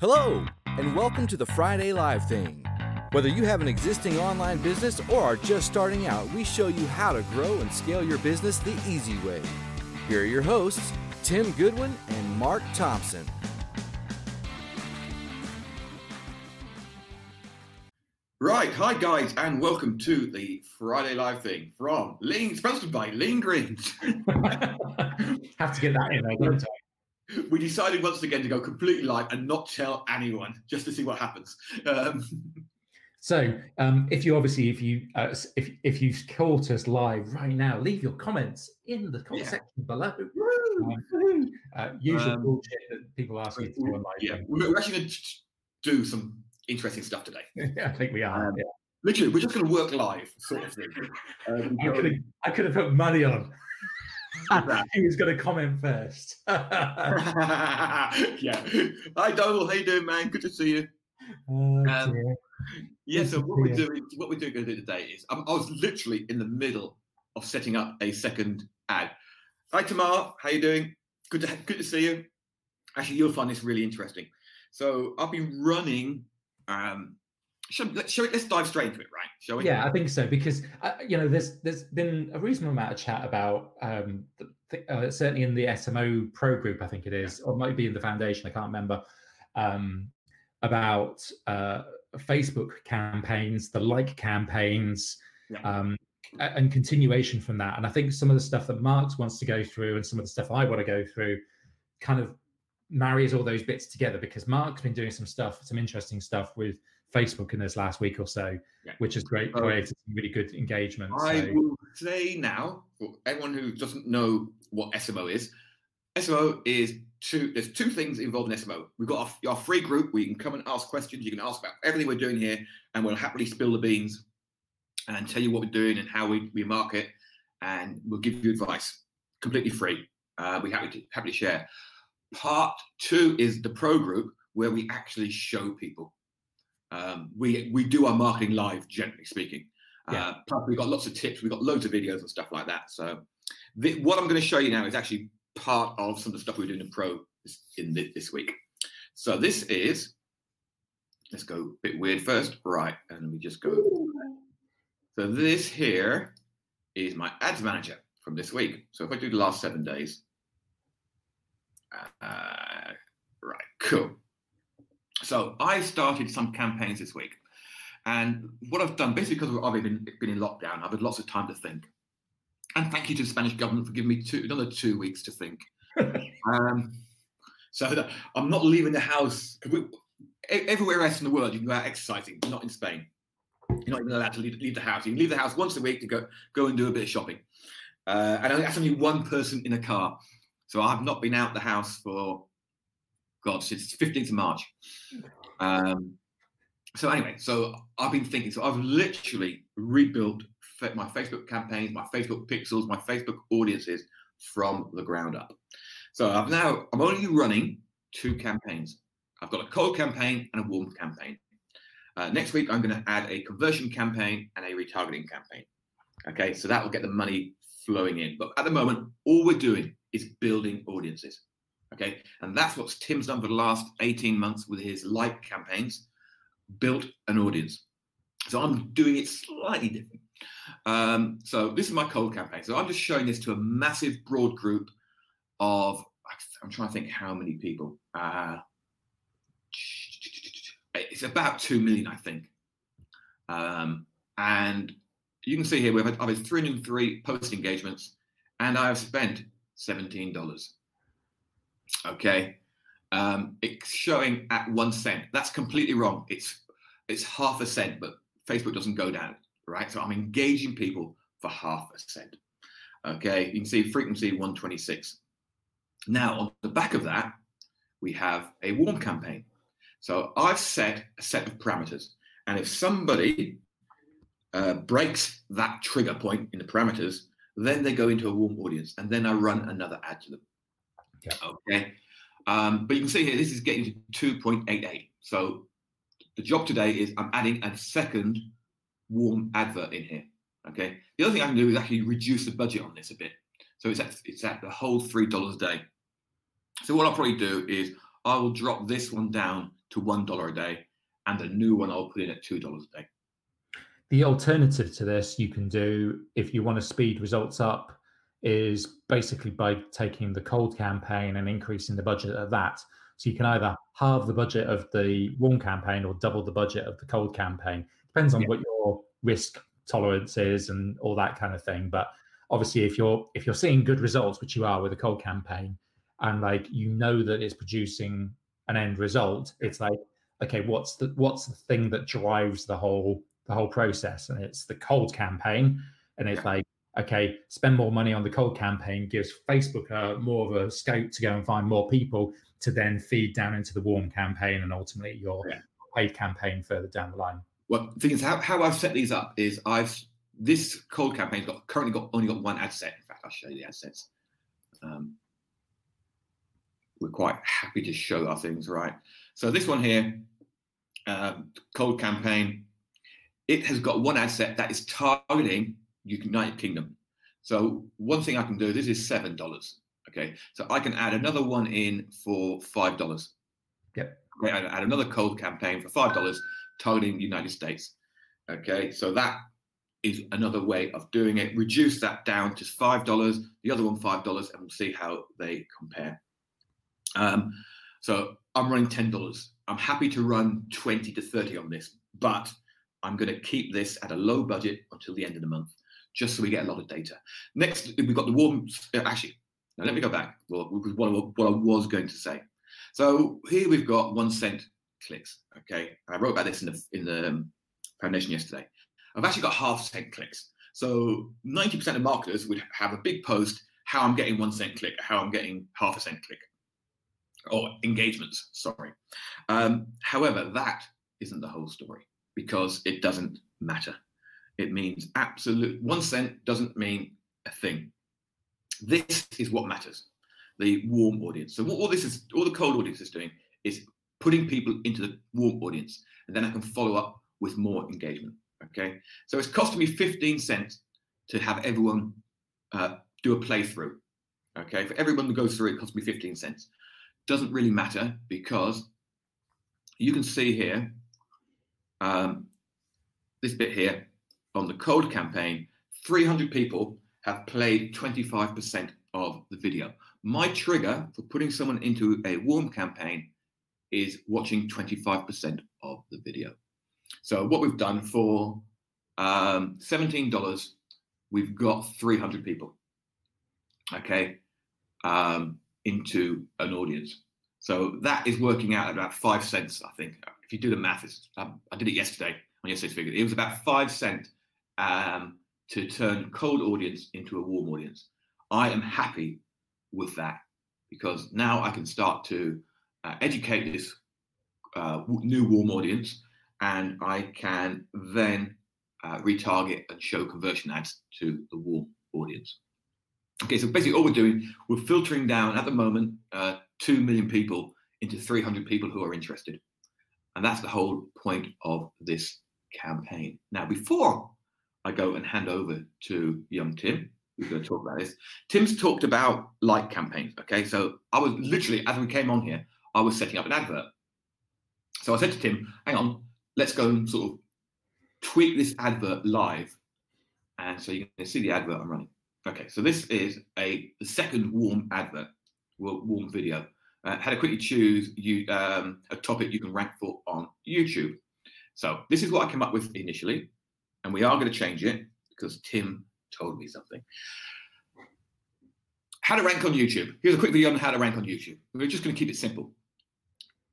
Hello, and welcome to the Friday Live Thing. Whether you have an existing online business or are just starting out, we show you how to grow and scale your business the easy way. Here are your hosts, Tim Goodwin and Mark Thompson. Right, hi guys, and welcome to the Friday Live thing from Lean, sponsored by Lean Greens. Have to get that in there, don't I? We decided once again to go completely live and not tell anyone, just to see what happens. Um, So, um, if you obviously, if you uh, if if you've caught us live right now, leave your comments in the comment Yeah. section below. woo! Uh, usual Um, bullshit that people ask you to do yeah, we're actually going to do some interesting stuff today. I think we are. Um, yeah. Literally, we're just going to work live, sort of thing. Um, I could have I could have put money on that. he was going to comment first. yeah. Hi, Donald. How you doing, man? Good to see you. Oh, Um. Yeah, so what we're doing, what we're doing going to do today is, um, I was literally in the middle of setting up a second ad. Hi, Tamar, how you doing? Good to good to see you. Actually, you'll find this really interesting. So I've been running. Um, shall, let's, let's dive straight into it, right? Shall we? Yeah, I think so because uh, you know there's there's been a reasonable amount of chat about um, uh, certainly in the SMO pro group I think it is or it might be in the foundation I can't remember um, about uh, Facebook campaigns, the like campaigns, Yeah. um, and continuation from that. And I think some of the stuff that Marks wants to go through and some of the stuff I want to go through kind of marries all those bits together because Mark's been doing some stuff, some interesting stuff with Facebook in this last week or so, Yeah. which has great created really good engagement. I so- will say now, for everyone who doesn't know what SMO is, SMO is two. There's two things involved in SMO. We've got our, our free group where you can come and ask questions. You can ask about everything we're doing here, and we'll happily spill the beans and tell you what we're doing and how we, we market, and we'll give you advice completely free. Uh, we happy to happily share. Part two is the pro group where we actually show people. Um, we we do our marketing live, generally speaking. Yeah. Uh, plus, we've got lots of tips. We've got loads of videos and stuff like that. So, the, what I'm going to show you now is actually part of some of the stuff we're doing in Pro this, in thi- this week. So, this is, let's go a bit weird first. Right. And let me just go. So, this here is my ads manager from this week. So, if I do the last seven days, uh, right, cool. So, I started some campaigns this week. And what I've done, basically because I've been, been in lockdown, I've had lots of time to think. And thank you to the Spanish government for giving me two, another two weeks to think. um, so that I'm not leaving the house. we, everywhere else in the world, you can go out exercising, not in Spain. You're not even allowed to leave, leave the house. You can leave the house once a week to go go and do a bit of shopping. Uh, and that's only one person in a car. So I've not been out the house for, God, since 15th of March. Um, so anyway, so I've been thinking. So I've literally rebuilt my Facebook campaigns, my Facebook pixels, my Facebook audiences from the ground up. So I've now I'm only running two campaigns. I've got a cold campaign and a warm campaign. Uh, next week I'm going to add a conversion campaign and a retargeting campaign. Okay, so that will get the money flowing in. But at the moment, all we're doing is building audiences. Okay, and that's what Tim's done for the last 18 months with his like campaigns built an audience. So I'm doing it slightly different. Um, so this is my cold campaign. So I'm just showing this to a massive broad group of, I'm trying to think how many people. Uh, it's about 2 million, I think. Um, and you can see here, we've had, I've had 303 post engagements and I have spent $17. Okay. Um, it's showing at one cent. That's completely wrong. It's it's half a cent, but Facebook doesn't go down, right? So I'm engaging people for half a cent. Okay, you can see frequency 126. Now on the back of that, we have a warm campaign. So I've set a set of parameters, and if somebody uh, breaks that trigger point in the parameters, then they go into a warm audience, and then I run another ad to them. Yeah. Okay. Um, but you can see here, this is getting to 2.88. So the job today is I'm adding a second warm advert in here. Okay. The other thing I can do is actually reduce the budget on this a bit. So it's at, it's at the whole $3 a day. So what I'll probably do is I will drop this one down to $1 a day. And the new one I'll put in at $2 a day. The alternative to this you can do if you want to speed results up is basically by taking the cold campaign and increasing the budget of that. So you can either halve the budget of the warm campaign or double the budget of the cold campaign. Depends on yeah. what your risk tolerance is and all that kind of thing. But obviously, if you're if you're seeing good results, which you are with a cold campaign, and like you know that it's producing an end result, it's like okay, what's the what's the thing that drives the whole the whole process? And it's the cold campaign, and it's like okay, spend more money on the cold campaign gives Facebook a, more of a scope to go and find more people to then feed down into the warm campaign and ultimately your yeah. paid campaign further down the line. Well, the thing is, how, how I've set these up is I've this cold campaign's got currently got only got one ad set. In fact, I'll show you the ad sets. Um, we're quite happy to show our things, right? So this one here, um, cold campaign, it has got one ad set that is targeting United Kingdom. So one thing I can do, this is seven dollars. Okay, so I can add another one in for five dollars. Yep. Okay, I add another cold campaign for five dollars, targeting the United States. Okay, so that is another way of doing it. Reduce that down to five dollars, the other one five dollars, and we'll see how they compare. Um, so I'm running ten dollars. I'm happy to run twenty to thirty on this, but I'm going to keep this at a low budget until the end of the month, just so we get a lot of data. Next, we've got the warm. Uh, actually, now let me go back. Well, what, what I was going to say. So here we've got one cent clicks. Okay, I wrote about this in the in the um, foundation yesterday. I've actually got half cent clicks. So 90% of marketers would have a big post how I'm getting one cent click, how I'm getting half a cent click, or engagements. Sorry. Um, however, that isn't the whole story because it doesn't matter. It means absolute one cent doesn't mean a thing. This is what matters. The warm audience. So what all this is, all the cold audience is doing is putting people into the warm audience, and then I can follow up with more engagement. Okay, so it's costing me 15 cents to have everyone uh, do a playthrough. Okay, for everyone to go through, it costs me 15 cents. Doesn't really matter because you can see here um, this bit here on the cold campaign 300 people have played 25% of the video. My trigger for putting someone into a warm campaign is watching 25% of the video. So what we've done for um, $17, we've got 300 people, okay, um, into an audience. So that is working out at about five cents, I think. If you do the math, it's, um, I did it yesterday on yesterday's figure. It was about five cent um, to turn cold audience into a warm audience. I am happy with that because now I can start to uh, educate this uh, new warm audience and I can then uh, retarget and show conversion ads to the warm audience. Okay, so basically all we're doing, we're filtering down at the moment uh, 2 million people into 300 people who are interested. And that's the whole point of this campaign. Now, before I go and hand over to young Tim, who's going to talk about this, Tim's talked about like campaigns. Okay, so I was literally, as we came on here, I was setting up an advert. So I said to Tim, hang on, let's go and sort of tweak this advert live. And so you can see the advert I'm running. Okay, so this is a second warm advert, warm video. Uh, how to quickly choose you um, a topic you can rank for on YouTube. So this is what I came up with initially, and we are going to change it because Tim told me something. How to rank on YouTube. Here's a quick video on how to rank on YouTube. We're just going to keep it simple,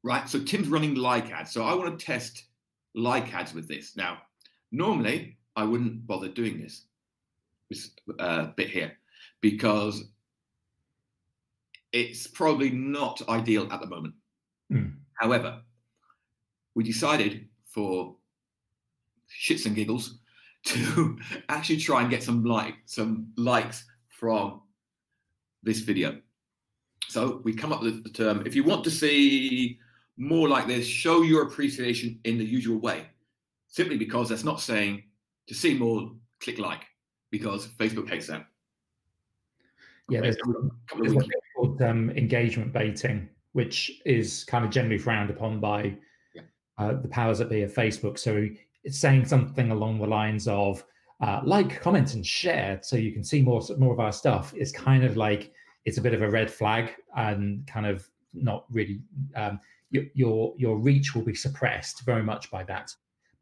right? So Tim's running like ads. So I want to test like ads with this. Now, normally I wouldn't bother doing this, this uh, bit here, because it's probably not ideal at the moment. Mm. However, we decided for shits and giggles to actually try and get some like some likes from this video. So we come up with the term if you want to see more like this, show your appreciation in the usual way. Simply because that's not saying to see more, click like, because Facebook hates that. Yeah, there's, there's called um, engagement baiting, which is kind of generally frowned upon by Yeah. uh, the powers that be of Facebook. So it's saying something along the lines of uh, like, comment, and share so you can see more more of our stuff. It's kind of like it's a bit of a red flag and kind of not really um, your your your reach will be suppressed very much by that.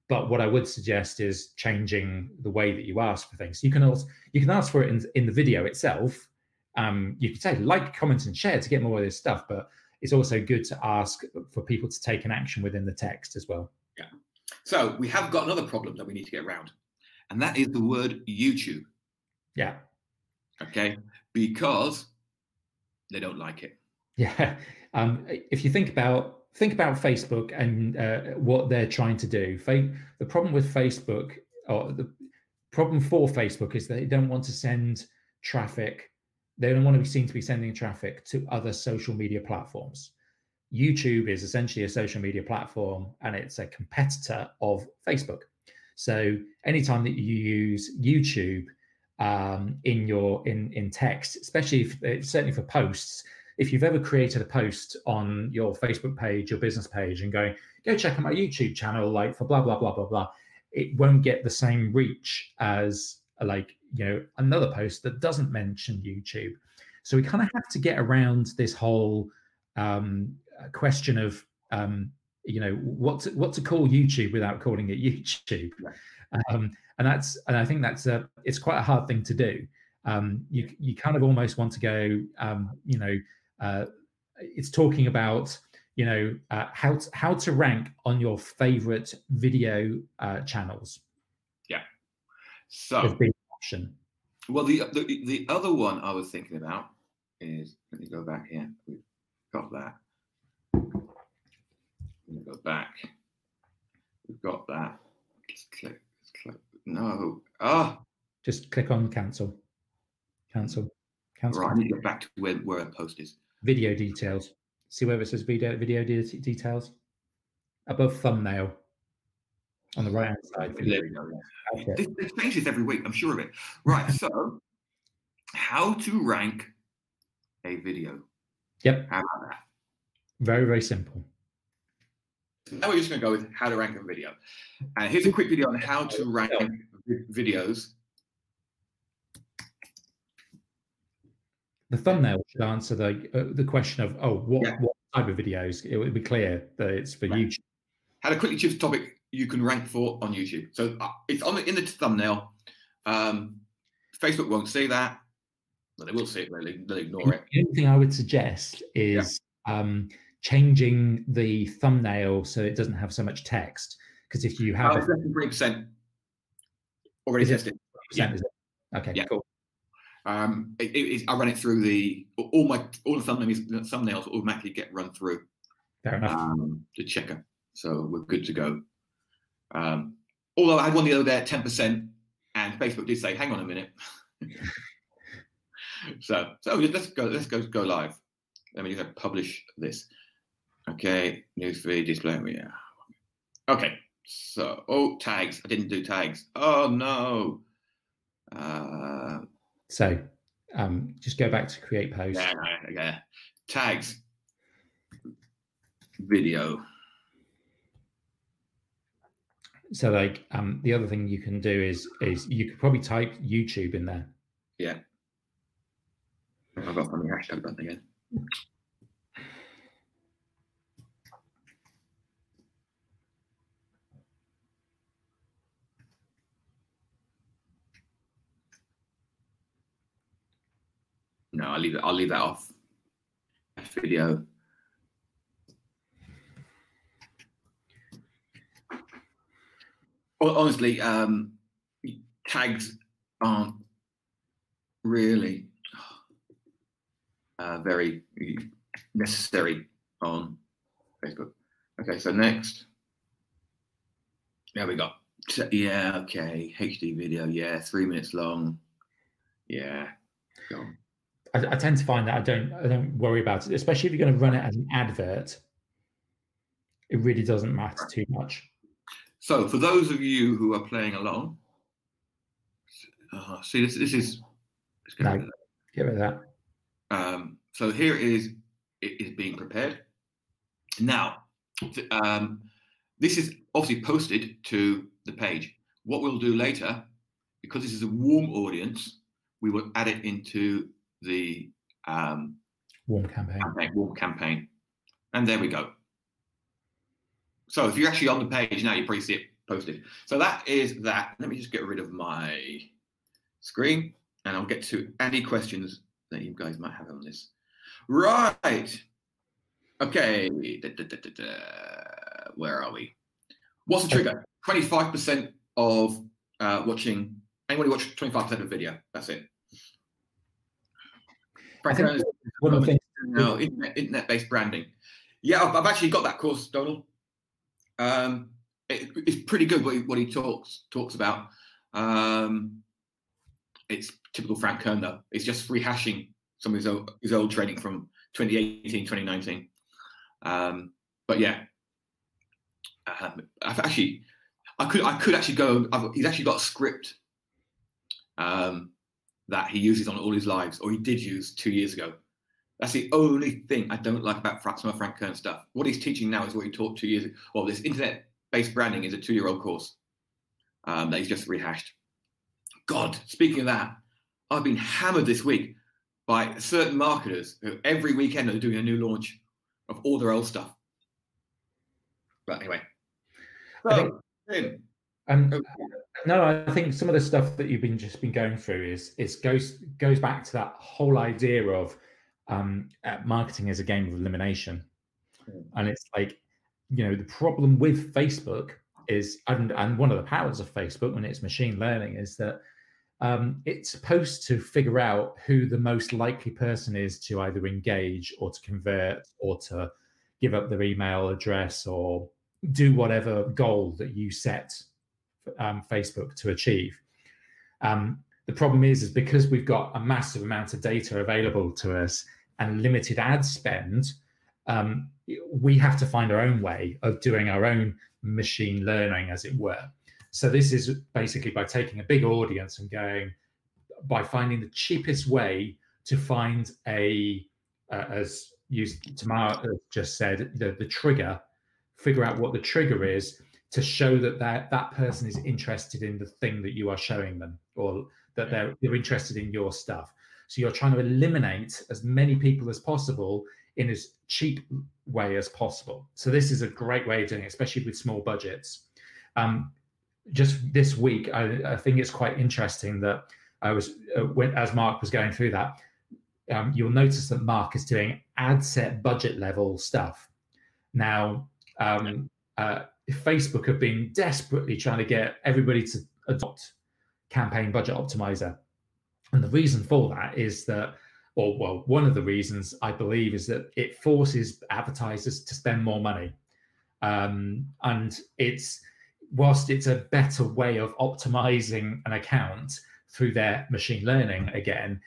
But what I would suggest is changing the way that you ask for things. You can also you can ask for it in, in the video itself. Um, you can say like, comment, and share to get more of this stuff, but it's also good to ask for people to take an action within the text as well. So we have got another problem that we need to get around, and that is the word YouTube. Yeah, Okay, because they don't like it. yeah. Um, if you think about think about Facebook and uh, what they're trying to do, the problem with Facebook or the problem for Facebook is they don't want to send traffic. They don't want to be seen to be sending traffic to other social media platforms. YouTube is essentially a social media platform and it's a competitor of Facebook. So anytime that you use YouTube um, in your in in text, especially if, uh, certainly for posts, if you've ever created a post on your Facebook page, your business page, and going go check out my YouTube channel, like for blah blah blah blah blah, it won't get the same reach as like you know another post that doesn't mention YouTube. So we kind of have to get around this whole um, question of um, you know what to, what to call YouTube without calling it YouTube, um, and that's and I think that's a it's quite a hard thing to do. Um, you you kind of almost want to go um, you know uh, it's talking about you know uh, how to, how to rank on your favorite video uh, channels Yeah, So, option. well, the, the the other one I was thinking about is let me go back here. We've got that. Go back. We've got that. Just click. Just click. No. Ah, Just click on cancel, cancel, cancel. right. I need to go back to where where a post is. Video details. See where it says video video de- details above thumbnail on the right hand side. There we go. Okay. This, this changes every week. I'm sure of it. Right. So, how to rank a video? Yep, How about that? very very simple. Now we're just going to go with how to rank a video. And here's a quick video on how to rank videos. The thumbnail should answer the uh, the question of oh what Yeah. what type of videos. It would be clear that it's for Right. YouTube. How to quickly choose a topic you can rank for on YouTube. So uh, it's on the, in the thumbnail. Um, Facebook won't see that, but they will see it. They'll, they'll ignore it. The only thing I would suggest is um, changing the thumbnail so it doesn't have so much text. Because if you have Oh, a it's less than three percent already tested. it? okay, Yeah. cool. Um, it, it, I run it through the all my all the thumbnails, thumbnails automatically get run through Fair enough. um, the checker, so we're good to go. Um, although I had one the other day at ten percent, and Facebook did say, "Hang on a minute." so so let's go let's go go live. Let me just publish this. Okay, newsfeed display. Yeah. Okay. So oh tags. I didn't do tags. Oh no. Uh, So um, just go back to create post. yeah, yeah. Tags. Video. So like um, the other thing you can do is is you could probably type YouTube in there. Yeah. I've got funny hashtag button again. No, I'll leave it. I'll leave that off. Video. Hon- Honestly, um, tags aren't really uh, very necessary on Facebook. Okay, so next. There we go. Yeah, okay. HD video. Yeah, three minutes long. Yeah. Go on. I, I tend to find that I don't I don't worry about it, especially if you're going to run it as an advert. It really doesn't matter too much. So, for those of you who are playing along, uh, see this. This is. let's get No. rid Get rid of that. Um, so here is it is being prepared. Now, um, this is obviously posted to the page. What we'll do later, because this is a warm audience, we will add it into the um, warm campaign. campaign. Warm campaign. And there we go. So if you're actually on the page now, you probably see it posted. So that is that. Let me just get rid of my screen and I'll get to any questions that you guys might have on this. Right. Okay. Da, da, da, Where are we? What's the trigger? 25% of uh, watching, anybody watch 25% of video. That's it. Frank one of the things. No, internet, internet-based branding. Yeah, I've, I've, actually got that course, Donald. Um, it, it's pretty good what he, what he talks talks about. Um, it's typical Frank Kern though. It's just rehashing some of his old, his old training from 2018, 2019. Um, but yeah, um, I've actually, I could, I could actually go. I've, he's actually got a script um, that he uses on all his lives, or he did use two years ago. That's the only thing I don't like about some of Frank Kern stuff. What he's teaching now is what he taught two years ago. Well, this internet-based branding is a two-year-old course um, that he's just rehashed. God, speaking of that, I've been hammered this week by certain marketers who every weekend are doing a new launch of all their old stuff. But anyway, so, um, no, I think some of the stuff that you've been just been going through is is goes goes back to that whole idea of um, uh, marketing as a game of elimination, mm. and it's like you know the problem with Facebook is and and one of the powers of Facebook when it's machine learning is that um, it's supposed to figure out who the most likely person is to either engage or to convert or to give up their email address or do whatever goal that you set um, Facebook to achieve. Um, the problem is, is because we've got a massive amount of data available to us and limited ad spend, um, we have to find our own way of doing our own machine learning, as it were. So this is basically by taking a big audience and going by finding the cheapest way to find a, uh, as used Tamar just said, the, the trigger, figure out what the trigger is to show that that, that person is interested in the thing that you are showing them or that they're, they're interested in your stuff. So you're trying to eliminate as many people as possible in as cheap way as possible. So this is a great way of doing it, especially with small budgets. Um, just this week, I, I, think it's quite interesting that I was uh, when, as Mark was going through that. Um, you'll notice that Mark is doing ad set budget level stuff. Now, um, uh, Facebook have been desperately trying to get everybody to adopt campaign budget optimizer, and the reason for that is that, or well, one of the reasons I believe is that it forces advertisers to spend more money, um, and it's whilst it's a better way of optimizing an account through their machine learning again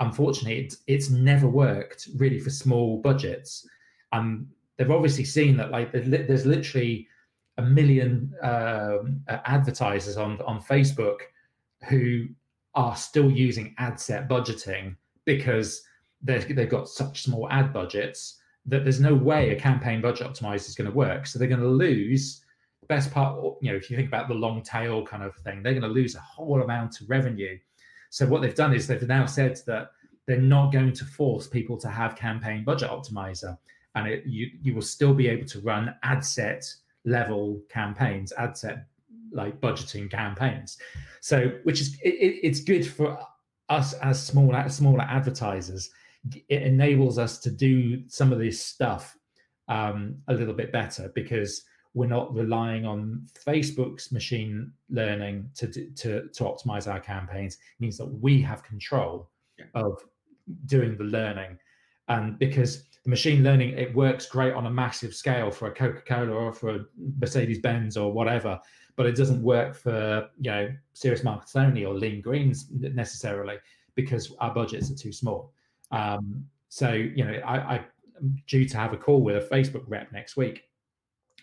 unfortunately it's, it's never worked really for small budgets. And they've obviously seen that like there's literally a million um, advertisers on on facebook who are still using ad set budgeting because they've got such small ad budgets that there's no way a campaign budget optimizer is going to work so they're going to lose best part, you know, if you think about the long tail kind of thing, they're going to lose a whole amount of revenue. So what they've done is they've now said that they're not going to force people to have campaign budget optimizer, and it, you you will still be able to run ad set level campaigns, ad set like budgeting campaigns. So which is it, it's good for us as small smaller advertisers. It enables us to do some of this stuff um, a little bit better because we're not relying on Facebook's machine learning to to to optimize our campaigns. It means that we have control yeah. of doing the learning, and because the machine learning it works great on a massive scale for a Coca-Cola or for a Mercedes-Benz or whatever, but it doesn't work for you know serious marketers only or lean greens necessarily because our budgets are too small. Um, so you know I, I'm due to have a call with a Facebook rep next week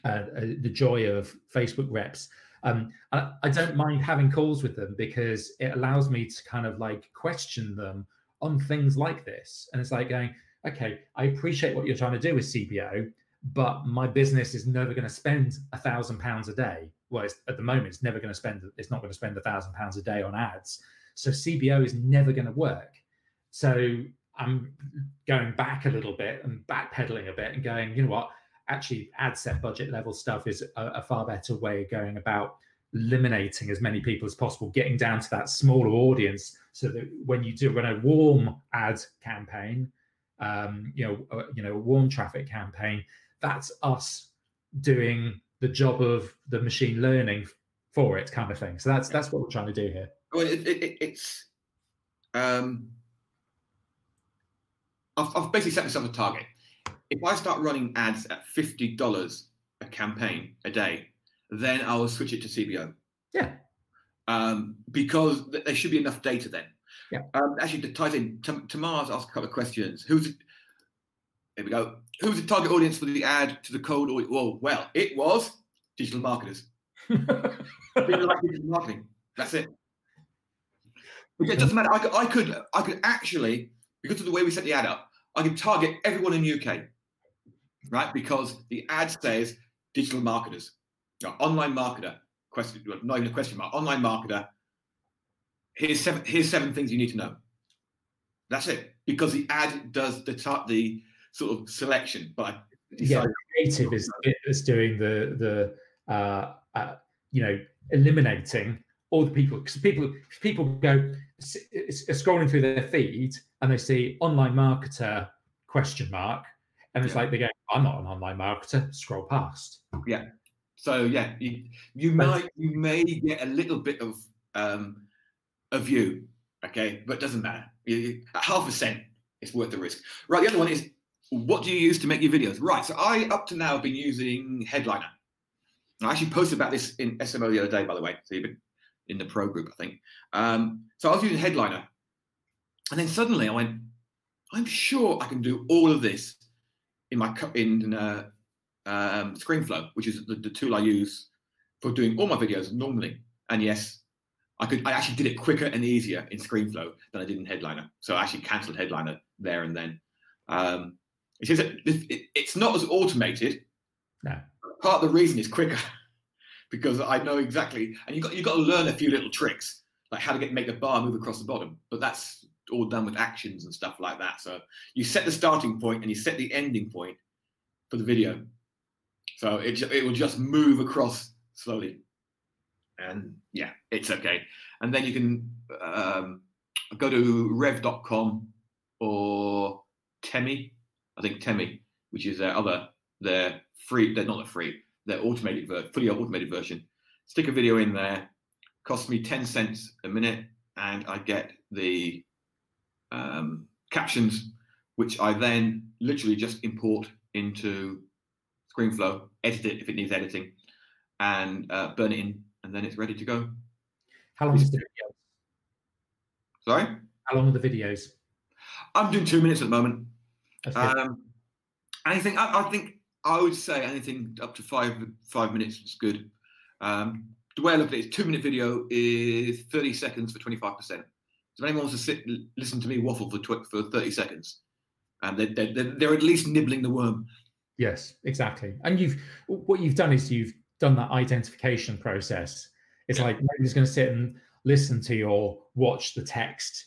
uh, uh, the joy of Facebook reps. Um, I, I, don't mind having calls with them because it allows me to kind of like question them on things like this. And it's like going, okay, I appreciate what you're trying to do with CBO. but my business is never going to spend a thousand pounds a day. Well, at the moment, it's never going to spend. It's not going to spend a thousand pounds a day on ads. So CBO is never going to work. So I'm going back a little bit and backpedaling a bit and going, you know what? Actually, ad set budget level stuff is a, a far better way of going about eliminating as many people as possible, getting down to that smaller audience, so that when you do run a warm ad campaign, um, you know, uh, you know, a warm traffic campaign, that's us doing the job of the machine learning for it, kind of thing. So that's that's what we're trying to do here. Well, it, it, it's um, I've, I've basically set myself a target. If I start running ads at fifty dollars a campaign a day, then I will switch it to CBO. Yeah. Um, because there should be enough data then. Yeah. Um, actually, to ties in, Tamar's asked a couple of questions. Who's here we go. Who's the target audience for the ad to the cold audience? Well, well, it was digital marketers. People like digital marketing. That's it. It doesn't matter. I could, I could, I could actually, because of the way we set the ad up, I can target everyone in the UK, right? Because the ad says digital marketers online marketer, question, not even a question mark, online marketer. Here's seven, here's seven things you need to know. That's it. Because the ad does the the sort of selection, but yeah, creative is is doing the the uh, uh, you know eliminating all the people because people people go scrolling through their feed and they see online marketer question mark and it's yeah. like they go i'm not an online marketer scroll past yeah so yeah, you, you might you may get a little bit of um, a view, okay, but it doesn't matter. At half a cent, it's worth the risk. Right. The other one is what do you use to make your videos? Right. So I up to now have been using Headliner. I actually posted about this in SMO the other day, by the way. So you've been in the pro group, I think. Um, so I was using Headliner, and then suddenly I went, I'm sure I can do all of this in my in uh, um, ScreenFlow, which is the, the, tool I use for doing all my videos normally. And yes, I could I actually did it quicker and easier in ScreenFlow than I did in Headliner. So I actually cancelled Headliner there and then. Um, it is it, it's not as automated. No. Part of the reason is quicker because I know exactly, and you got you got to learn a few little tricks like how to get make the bar move across the bottom. But that's all done with actions and stuff like that. So you set the starting point and you set the ending point for the video so it, it will just move across slowly. And yeah, it's okay. And then you can um, go to rev.com or Temi, I think Temi, which is their other, their free, they're not a free, they're automated, fully automated version. Stick a video in there, costs me 10 cents a minute, and I get the um, captions, which I then literally just import into ScreenFlow, edit it if it needs editing, and uh, burn it in, and then it's ready to go. How long is the video? Sorry? How long are the videos? I'm doing two minutes at the moment. Um, anything, I, I, think I would say anything up to five five minutes is good. Um, the way I look at it is two minute video is 30 seconds for 25%. So if anyone wants to sit, listen to me waffle for, tw- for 30 seconds, and they're, they're, they're at least nibbling the worm. Yes, exactly. And you've what you've done is you've done that identification process. It's yeah. like nobody's going to sit and listen to you or watch the text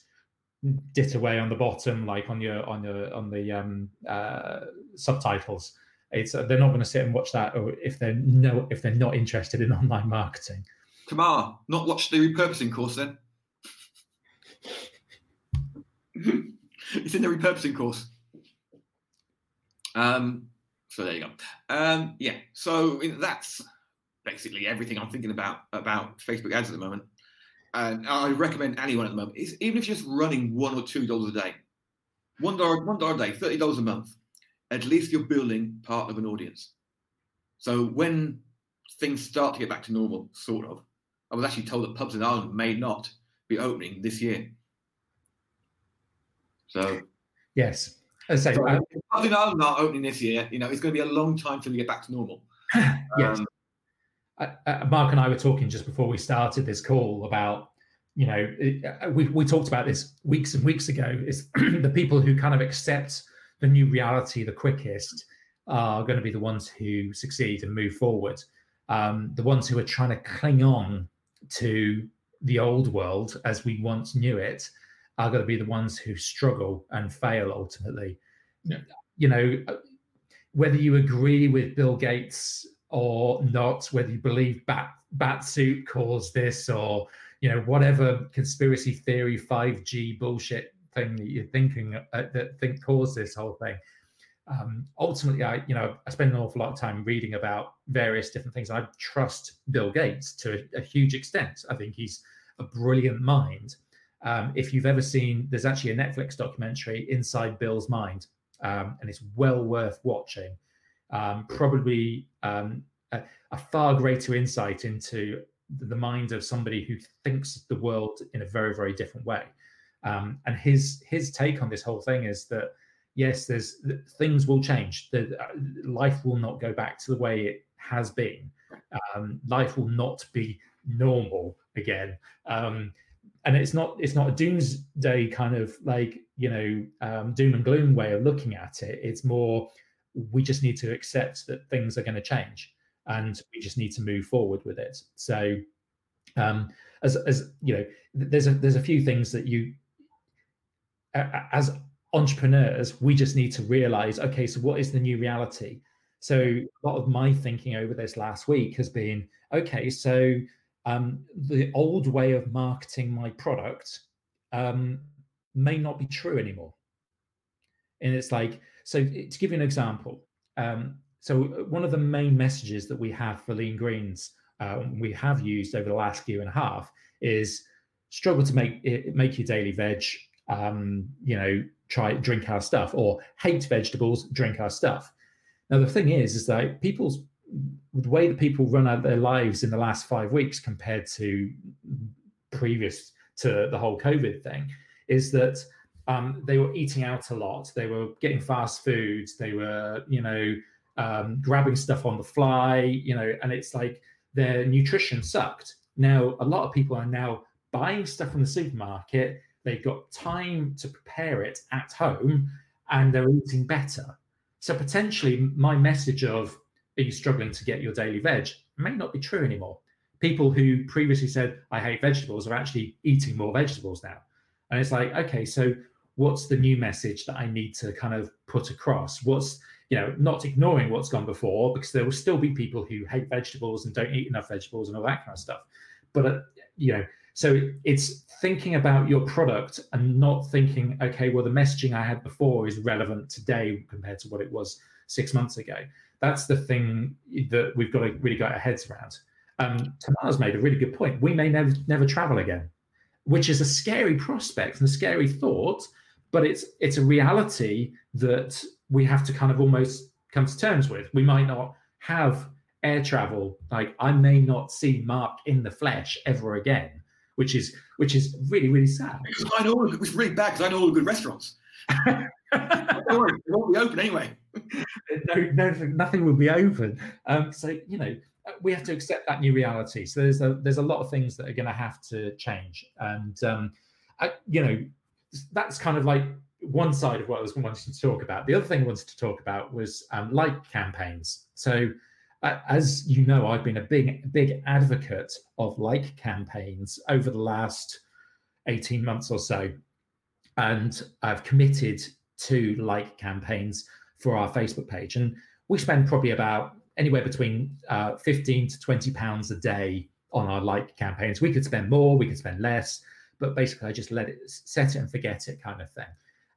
dit away on the bottom, like on your on your on the um, uh, subtitles. It's uh, they're not going to sit and watch that, or if they're no if they're not interested in online marketing. Tamar, not watch the repurposing course then. it's in the repurposing course. Um, so there you go. Um, yeah, so that's basically everything I'm thinking about about Facebook ads at the moment. And I recommend anyone at the moment, is even if you're just running one or two dollars a day, one dollar, one dollar a day, thirty dollars a month, at least you're building part of an audience. So when things start to get back to normal, sort of, I was actually told that pubs in Ireland may not be opening this year. So yes, as I say, so, I, I think I'm not opening this year. You know, it's going to be a long time till we get back to normal. yes. Um, uh, Mark and I were talking just before we started this call about, you know, it, uh, we, we talked about this weeks and weeks ago. Is the people who kind of accept the new reality the quickest are going to be the ones who succeed and move forward. Um, the ones who are trying to cling on to the old world as we once knew it are going to be the ones who struggle and fail ultimately. Yeah. You know, whether you agree with Bill Gates or not, whether you believe bat suit caused this or you know whatever conspiracy theory 5G bullshit thing that you're thinking uh, that think caused this whole thing. Um, ultimately, I you know I spend an awful lot of time reading about various different things. I trust Bill Gates to a, a huge extent. I think he's a brilliant mind. Um, if you've ever seen, there's actually a Netflix documentary, Inside Bill's Mind, um, and it's well worth watching. Um, probably um, a, a, far greater insight into the mind of somebody who thinks the world in a very, very different way. Um, and his his take on this whole thing is that yes, there's things will change. The, uh, life will not go back to the way it has been. Um, life will not be normal again. Um, and it's not it's not a doomsday kind of like you know um, doom and gloom way of looking at it. It's more we just need to accept that things are going to change and we just need to move forward with it. So um, as as you know, there's a there's a few things that you as entrepreneurs we just need to realize okay so what is the new reality so a lot of my thinking over this last week has been okay so um, the old way of marketing my product um, may not be true anymore. And it's like, so to give you an example, um, so one of the main messages that we have for Lean Greens, uh, we have used over the last year and a half, is struggle to make it make your daily veg. Um, you know, try drink our stuff, or hate vegetables, drink our stuff. Now the thing is, is that people's the way that people run out their lives in the last five weeks compared to previous to the whole COVID thing is that um, they were eating out a lot. They were getting fast food. They were, you know, um, grabbing stuff on the fly, you know, and it's like their nutrition sucked. Now, a lot of people are now buying stuff from the supermarket. They've got time to prepare it at home and they're eating better. So, potentially, my message of are you struggling to get your daily veg may not be true anymore. People who previously said, I hate vegetables, are actually eating more vegetables now. And it's like, okay, so what's the new message that I need to kind of put across? What's, you know, not ignoring what's gone before, because there will still be people who hate vegetables and don't eat enough vegetables and all that kind of stuff. But, uh, you know, so it's thinking about your product and not thinking, okay, well, the messaging I had before is relevant today compared to what it was six months ago that's the thing that we've got to really get our heads around. Um, Tamar's made a really good point. We may never never travel again, which is a scary prospect and a scary thought, but it's it's a reality that we have to kind of almost come to terms with. We might not have air travel. Like I may not see Mark in the flesh ever again, which is which is really really sad. I know it was really bad because I know all the good restaurants. Don't worry, it won't be open anyway. no, no, nothing will be open. Um, so you know, we have to accept that new reality. So there's a there's a lot of things that are going to have to change, and um, I, you know, that's kind of like one side of what I was wanting to talk about. The other thing I wanted to talk about was um, like campaigns. So. Uh, as you know, I've been a big, big advocate of like campaigns over the last 18 months or so. And I've committed to like campaigns for our Facebook page. And we spend probably about anywhere between uh, 15 to 20 pounds a day on our like campaigns. We could spend more, we could spend less, but basically I just let it set it and forget it kind of thing.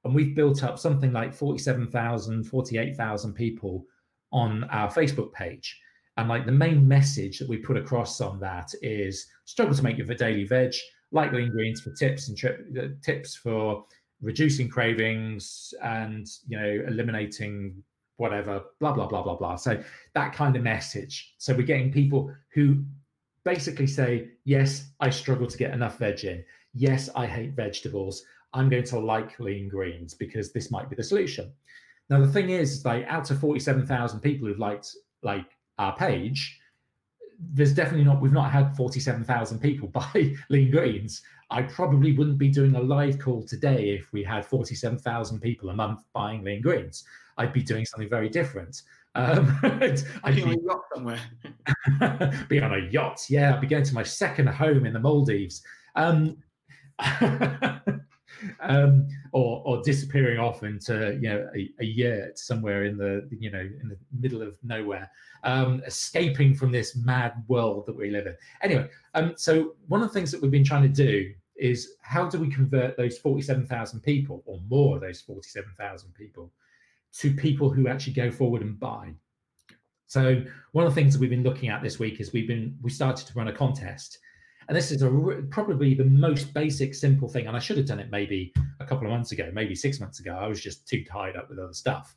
And we've built up something like 47,000, 48,000 people on our Facebook page. And like the main message that we put across on that is struggle to make your daily veg, like the ingredients for tips and tri- uh, tips for reducing cravings and you know eliminating whatever blah blah blah blah blah so that kind of message so we're getting people who basically say yes i struggle to get enough veg in yes i hate vegetables i'm going to like lean greens because this might be the solution now the thing is like out of 47000 people who've liked like our page there's definitely not we've not had 47,000 people buy lean greens. I probably wouldn't be doing a live call today if we had 47,000 people a month buying lean greens. I'd be doing something very different. Um, I'd be on a yacht somewhere. be on a yacht, yeah. I'd be going to my second home in the Maldives. Um, um, or or disappearing off into you know a, a yurt somewhere in the you know in the middle of nowhere, um, escaping from this mad world that we live in. Anyway, um, so one of the things that we've been trying to do is how do we convert those forty-seven thousand people or more of those forty-seven thousand people to people who actually go forward and buy. So one of the things that we've been looking at this week is we've been we started to run a contest and this is a probably the most basic, simple thing. And I should have done it maybe a couple of months ago, maybe six months ago. I was just too tied up with other stuff.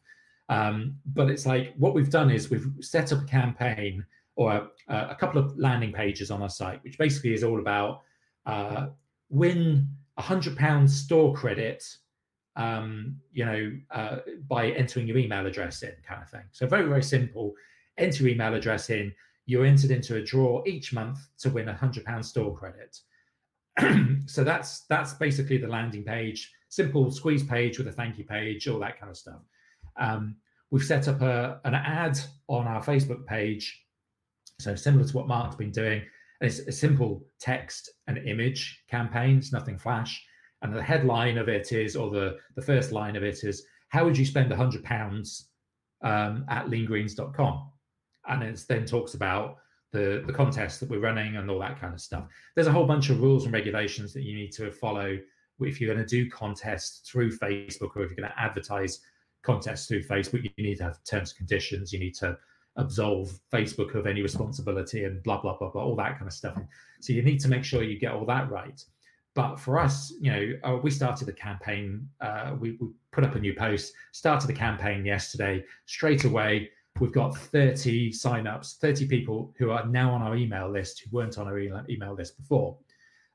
Um, but it's like what we've done is we've set up a campaign or a, a couple of landing pages on our site, which basically is all about uh, win a hundred pounds store credit, um, you know, uh, by entering your email address in, kind of thing. So very very simple. Enter your email address in you're entered into a draw each month to win a hundred pound store credit. so that's that's basically the landing page, simple squeeze page with a thank you page, all that kind of stuff. Um, we've set up a, an ad on our Facebook page, so similar to what Mark's been doing. And it's a simple text and image campaign. It's nothing flash. And the headline of it is, or the, the first line of it is, how would you spend a hundred pounds um, at leangreens.com? And it then talks about the the contest that we're running and all that kind of stuff. There's a whole bunch of rules and regulations that you need to follow if you're going to do contests through Facebook or if you're going to advertise contests through Facebook. You need to have terms and conditions. You need to absolve Facebook of any responsibility and blah blah blah blah all that kind of stuff. So you need to make sure you get all that right. But for us, you know, uh, we started the campaign. Uh, we, we put up a new post, started the campaign yesterday. Straight away, we've got 30 signups, 30 people who are now on our email list who weren't on our email list before.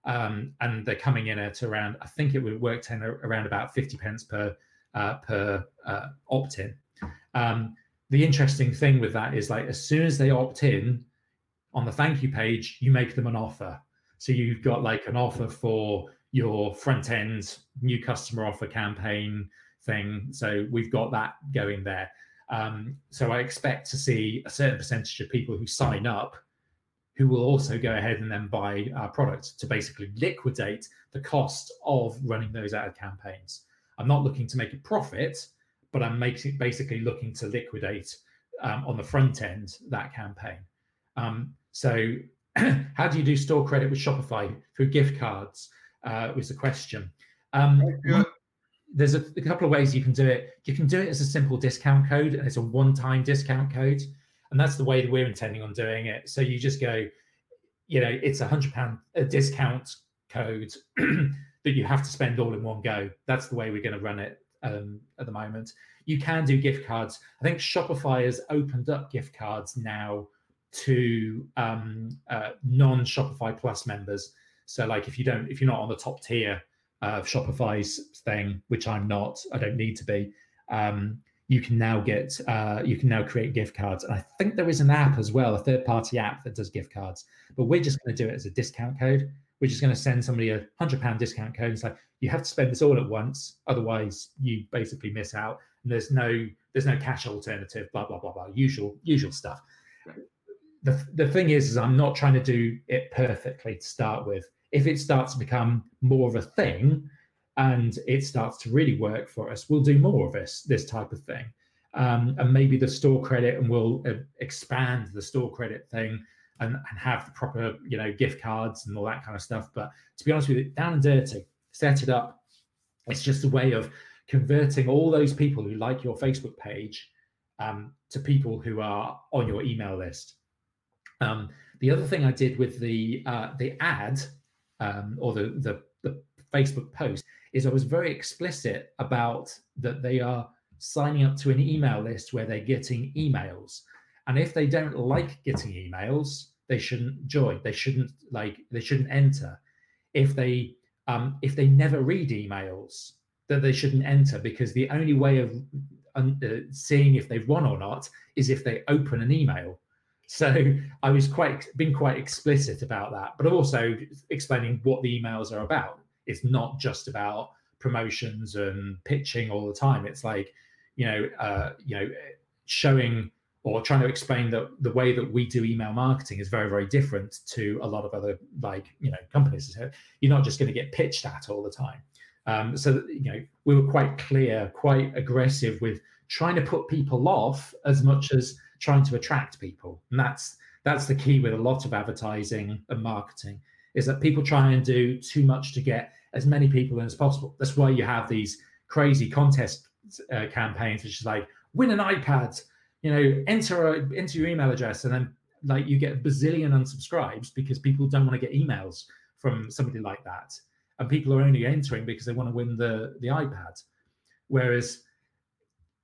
Um, and they're coming in at around, I think it would work in around about 50 pence per uh, per uh, opt in. Um, the interesting thing with that is like as soon as they opt in on the thank you page, you make them an offer. So you've got like an offer for your front end new customer offer campaign thing. So we've got that going there. Um, so I expect to see a certain percentage of people who sign up who will also go ahead and then buy our product to basically liquidate the cost of running those ad campaigns. I'm not looking to make a profit, but I'm making basically looking to liquidate um, on the front end that campaign. Um, so, how do you do store credit with Shopify through gift cards? Uh, was the question. Um, there's a, a, couple of ways you can do it. You can do it as a simple discount code, and it's a one-time discount code, and that's the way that we're intending on doing it. So you just go, you know, it's a hundred pound a discount code that you have to spend all in one go. That's the way we're going to run it um, at the moment. You can do gift cards. I think Shopify has opened up gift cards now to um, uh, non-Shopify Plus members. So, like, if you don't, if you're not on the top tier of Shopify's thing, which I'm not. I don't need to be. Um, you can now get uh, you can now create gift cards, and I think there is an app as well, a third-party app that does gift cards. But we're just going to do it as a discount code. We're just going to send somebody a hundred pound discount code and say you have to spend this all at once, otherwise you basically miss out. And there's no there's no cash alternative. Blah blah blah blah. Usual usual stuff. The the thing is, is I'm not trying to do it perfectly to start with if it starts to become more of a thing and it starts to really work for us, we'll do more of this this type of thing. Um, and maybe the store credit, and we'll uh, expand the store credit thing and, and have the proper, you know, gift cards and all that kind of stuff. But to be honest with you, down and dirty, set it up. It's just a way of converting all those people who like your Facebook page um, to people who are on your email list. Um, the other thing I did with the uh, the ad um, or the, the, the Facebook post is I was very explicit about that they are signing up to an email list where they're getting emails. And if they don't like getting emails, they shouldn't join. They shouldn't like they shouldn't enter. If they um, if they never read emails, that they shouldn't enter because the only way of uh, seeing if they've won or not is if they open an email. So I was quite being quite explicit about that, but also explaining what the emails are about. It's not just about promotions and pitching all the time. It's like, you know, uh, you know, showing or trying to explain that the way that we do email marketing is very, very different to a lot of other like you know companies. You're not just going to get pitched at all the time. Um, so you know, we were quite clear, quite aggressive with trying to put people off as much as trying to attract people, and that's that's the key with a lot of advertising and marketing is that people try and do too much to get as many people in as possible. That's why you have these crazy contest uh, campaigns, which is like win an iPad, you know, enter a, enter your email address, and then like you get a bazillion unsubscribes because people don't want to get emails from somebody like that, and people are only entering because they want to win the the iPad. Whereas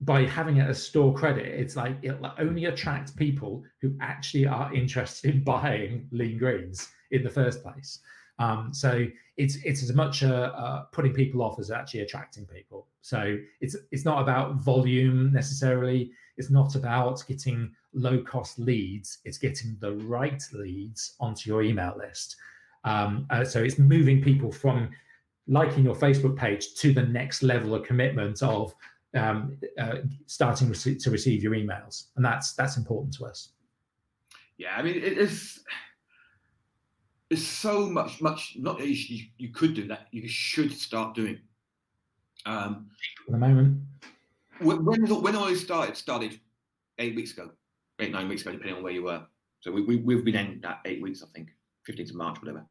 by having it as store credit, it's like it'll only attracts people who actually are interested in buying lean greens in the first place. Um, so it's it's as much uh, putting people off as actually attracting people. So it's it's not about volume necessarily. It's not about getting low cost leads. It's getting the right leads onto your email list. Um, uh, so it's moving people from liking your Facebook page to the next level of commitment of um, uh, starting to receive your emails, and that's that's important to us. Yeah, I mean it is there's so much, much not that you, you could do that. You should start doing. Um, At the moment, when when I started started eight weeks ago, eight nine weeks ago, depending on where you were. So we, we we've been in that eight weeks, I think, 15th of March, whatever.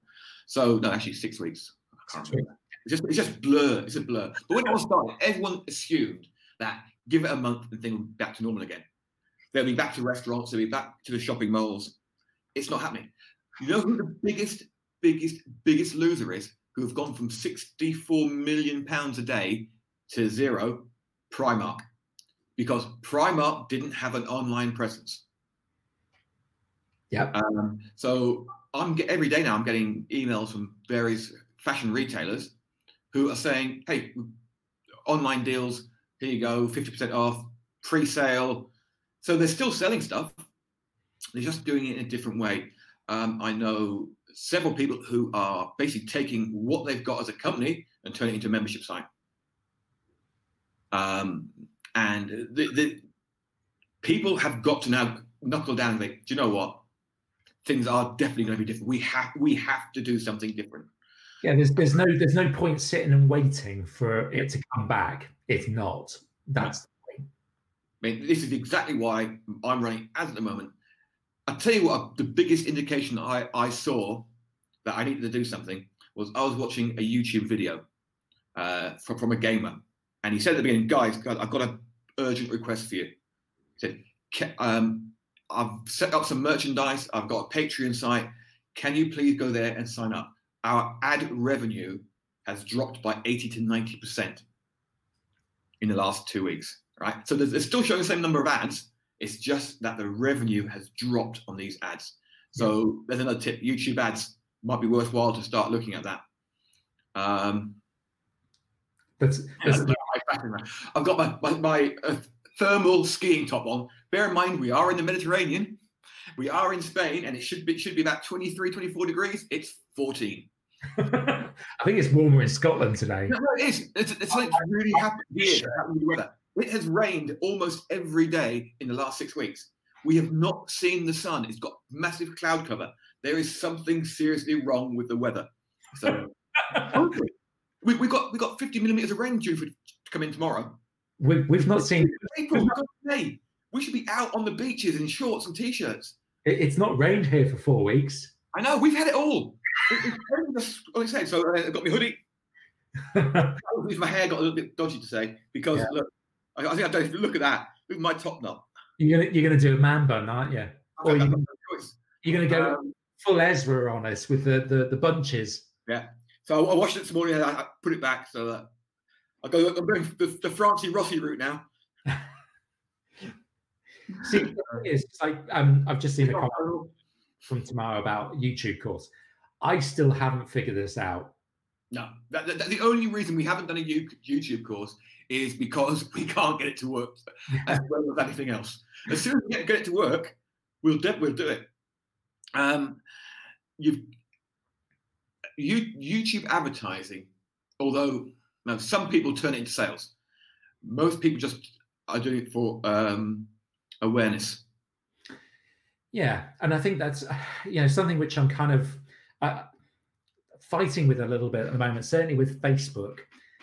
So no, actually six weeks. I can't remember. It's just it's just blur. It's a blur. But when I started, everyone assumed that give it a month and things will be back to normal again. They'll be back to restaurants. They'll be back to the shopping malls. It's not happening. You know who the biggest, biggest, biggest loser is? Who have gone from 64 million pounds a day to zero? Primark. Because Primark didn't have an online presence. Yeah. Um, so I'm every day now I'm getting emails from various fashion retailers who are saying, "Hey, online deals. Here you go, 50% off, pre-sale." So they're still selling stuff. They're just doing it in a different way. Um, I know several people who are basically taking what they've got as a company and turning it into a membership site. Um, and the, the, people have got to now knuckle down and think, do you know what? Things are definitely going to be different. We have we have to do something different. Yeah, there's there's no there's no point sitting and waiting for it to come back. If not, that's the point. I mean, this is exactly why I'm running ads at the moment I tell you what, the biggest indication I, I saw that I needed to do something was I was watching a YouTube video uh, from, from a gamer, and he said at the beginning, "Guys, guys I've got an urgent request for you." He said, um, "I've set up some merchandise. I've got a Patreon site. Can you please go there and sign up? Our ad revenue has dropped by 80 to 90 percent in the last two weeks. Right, so they're still showing the same number of ads." It's just that the revenue has dropped on these ads. So there's another tip: YouTube ads might be worthwhile to start looking at that. Um, that's, that's I've got my my, my uh, thermal skiing top on. Bear in mind, we are in the Mediterranean. We are in Spain, and it should be should be about 23, 24 degrees. It's 14. I think it's warmer in Scotland today. No, it is. It's, it's like really happy here. Weather. It has rained almost every day in the last six weeks. We have not seen the sun. It's got massive cloud cover. There is something seriously wrong with the weather. So we, have got we got 50 millimeters of rain due for, to come in tomorrow. We've, we've not seen April. Hey, we should be out on the beaches in shorts and t-shirts. It's not rained here for four weeks. I know. We've had it all. It's, like I say, so I got my hoodie. my hair got a little bit dodgy to say because yeah. look, I, I think I don't look at that. Look at my top knot. You're gonna you're gonna do a man bun, aren't you? Or you're, gonna, you're gonna go um, full Ezra on us with the, the the bunches. Yeah. So I, I washed it this morning and I, I, put it back so that I go. I'm going the, the Francis Rossi route now. See, it's like um, I've just seen a comment from tomorrow about YouTube course. I still haven't figured this out. No, that, that, the only reason we haven't done a YouTube course is because we can't get it to work as well as anything else. As soon as we get, get it to work, we'll do, we'll do it. Um, you've you, YouTube advertising, although now some people turn it into sales, most people just are doing it for um, awareness. Yeah, and I think that's you know something which I'm kind of uh, fighting with a little bit at the moment. Certainly with Facebook,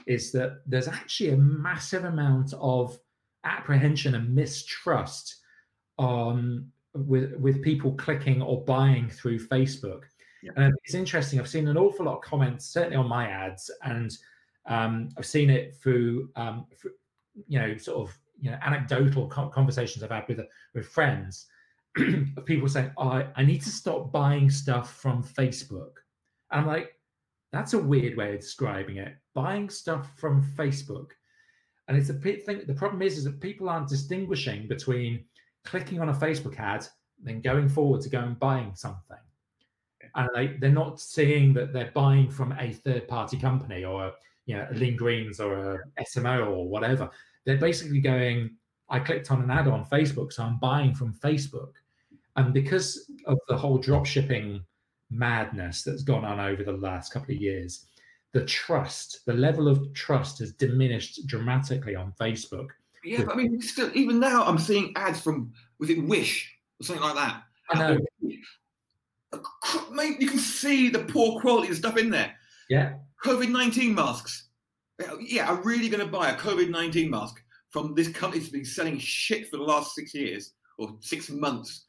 is that there's actually a massive amount of apprehension and mistrust on with with people clicking or buying through Facebook. Yeah. And it's interesting. I've seen an awful lot of comments, certainly on my ads, and um, I've seen it through, um, through, you know, sort of you know anecdotal conversations I've had with with friends of people saying, oh, I, I need to stop buying stuff from Facebook. And I'm like, that's a weird way of describing it. Buying stuff from Facebook. And it's a thing. The problem is, is that people aren't distinguishing between clicking on a Facebook ad, and then going forward to go and buying something. And they, they're not seeing that they're buying from a third party company or a, you know, a Lean Greens or a SMO or whatever. They're basically going, I clicked on an ad on Facebook, so I'm buying from Facebook. And because of the whole drop shipping madness that's gone on over the last couple of years, the trust, the level of trust has diminished dramatically on Facebook. Yeah, but I mean, still, even now, I'm seeing ads from was it Wish or something like that. I know. Mate, you can see the poor quality of stuff in there. Yeah. COVID 19 masks. Yeah, I'm really going to buy a COVID 19 mask from this company that's been selling shit for the last six years or six months.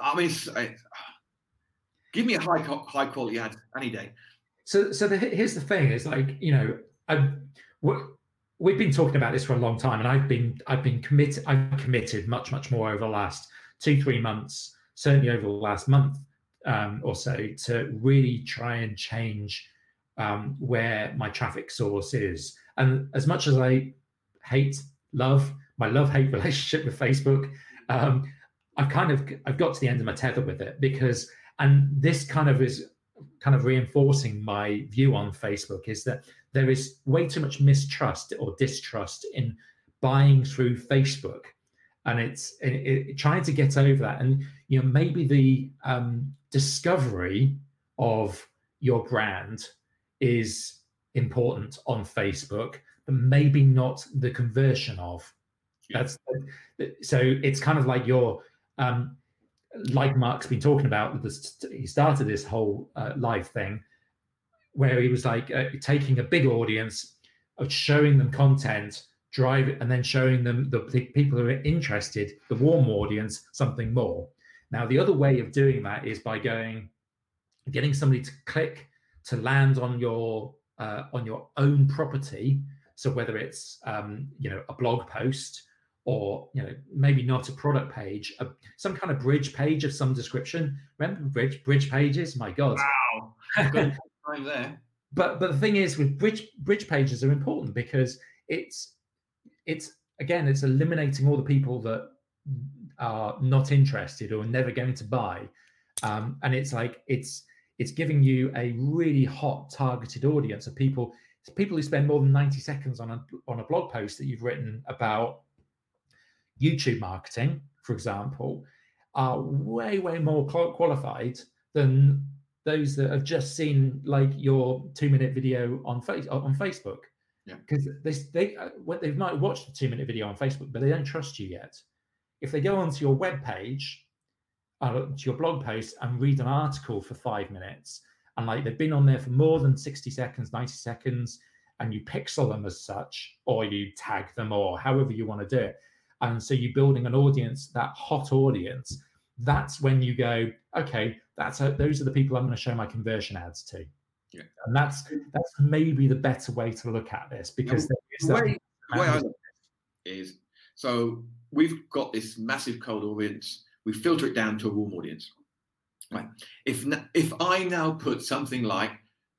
I mean, give me a high high quality ad any day. So, so the, here's the thing: is like you know, I, we've been talking about this for a long time, and I've been I've been committed. I've committed much much more over the last two three months, certainly over the last month um, or so, to really try and change um, where my traffic source is. And as much as I hate love my love hate relationship with Facebook, um, I've kind of I've got to the end of my tether with it because and this kind of is kind of reinforcing my view on Facebook is that there is way too much mistrust or distrust in buying through Facebook, and it's it, it, trying to get over that. And you know maybe the um, discovery of your brand is important on Facebook, but maybe not the conversion of. That's so it's kind of like your um, like Mark's been talking about. He started this whole uh, live thing where he was like uh, taking a big audience, of showing them content, drive and then showing them the, the people who are interested, the warm audience, something more. Now, the other way of doing that is by going, getting somebody to click to land on your uh, on your own property. So whether it's um, you know a blog post or you know maybe not a product page, a, some kind of bridge page of some description. Remember bridge bridge pages? My God! Wow, time there. But but the thing is, with bridge bridge pages are important because it's it's again it's eliminating all the people that are not interested or never going to buy, um, and it's like it's it's giving you a really hot targeted audience of people people who spend more than 90 seconds on a on a blog post that you've written about YouTube marketing, for example, are way, way more qualified than those that have just seen like your two minute video on face on Facebook. Because they they uh, they might watch the two minute video on Facebook, but they don't trust you yet. If they go onto your web page, uh, to your blog post, and read an article for five minutes, and like they've been on there for more than sixty seconds, ninety seconds, and you pixel them as such, or you tag them, or however you want to do it, and so you're building an audience that hot audience that's when you go okay that's a, those are the people i'm going to show my conversion ads to. Yeah. and that's that's maybe the better way to look at this because the way, way I is so we've got this massive cold audience we filter it down to a warm audience right? If if i now put something like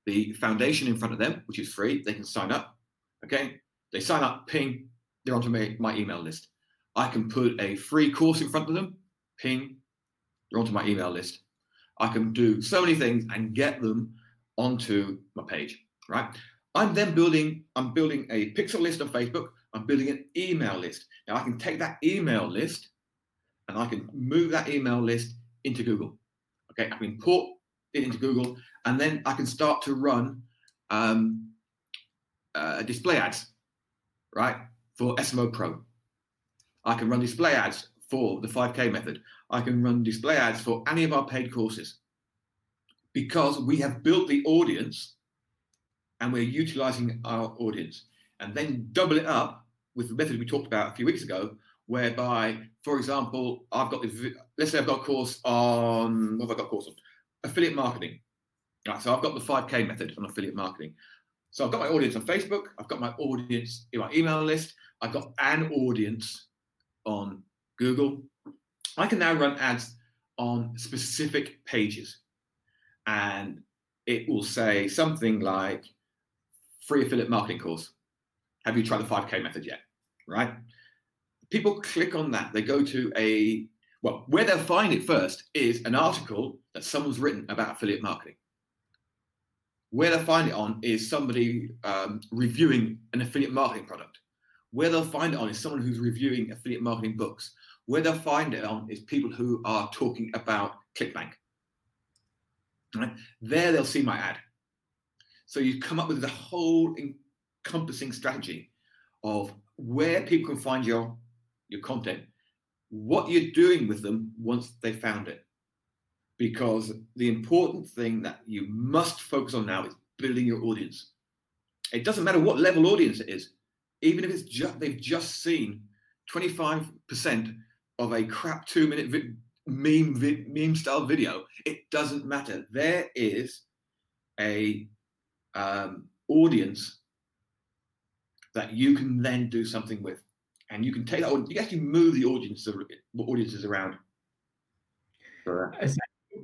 the foundation in front of them which is free they can sign up okay? They sign up ping they're onto my, my email list I can put a free course in front of them, ping, they're onto my email list. I can do so many things and get them onto my page, right? I'm then building, I'm building a pixel list on Facebook. I'm building an email list. Now I can take that email list and I can move that email list into Google. Okay, I can import it into Google, and then I can start to run um, uh, display ads, right, for SMO Pro. I can run display ads for the 5K method. I can run display ads for any of our paid courses. Because we have built the audience and we're utilizing our audience. And then double it up with the method we talked about a few weeks ago whereby for example i've got let's say i've got a course on what have i got a course on? Affiliate marketing. Right so i've got the 5k method on affiliate marketing. So i've got my audience on facebook i've got my audience in my email list i've got an audience on google i can now run ads on specific pages and it will say something like free affiliate marketing course. Have you tried the 5K method yet? Right? People click on that. They go to a, well, where they'll find it first is an article that someone's written about affiliate marketing. Where they'll find it on is somebody um, reviewing an affiliate marketing product. Where they'll find it on is someone who's reviewing affiliate marketing books. Where they'll find it on is people who are talking about ClickBank. Right? There they'll see my ad. So you come up with the whole encompassing strategy of where people can find your your content, what you're doing with them once they found it. Because the important thing that you must focus on now is building your audience. It doesn't matter what level audience it is, even if it's just they've just seen 25% of a crap two minute vi- meme vi- meme style video. It doesn't matter. There is a um, audience that you can then do something with, and you can take that. You actually move the audience audiences around.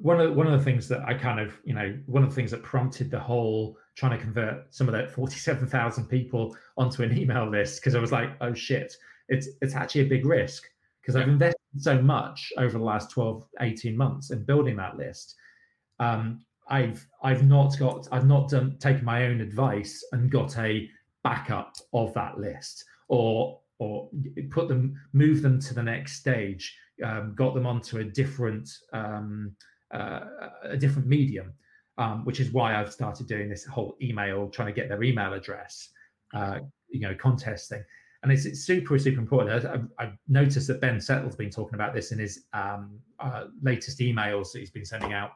One of one of the things that I kind of you know one of the things that prompted the whole trying to convert some of that forty seven thousand people onto an email list because I was like, oh shit, it's it's actually a big risk because I've invested so much over the last 12, 18 months in building that list. Um, I've I've not got I've not done taken my own advice and got a backup of that list or or put them move them to the next stage um, got them onto a different um, uh, a different medium um, which is why I've started doing this whole email trying to get their email address uh, you know contest thing. And it's, it's super super important. I, have noticed that Ben Settle's been talking about this in his um, uh, latest emails that he's been sending out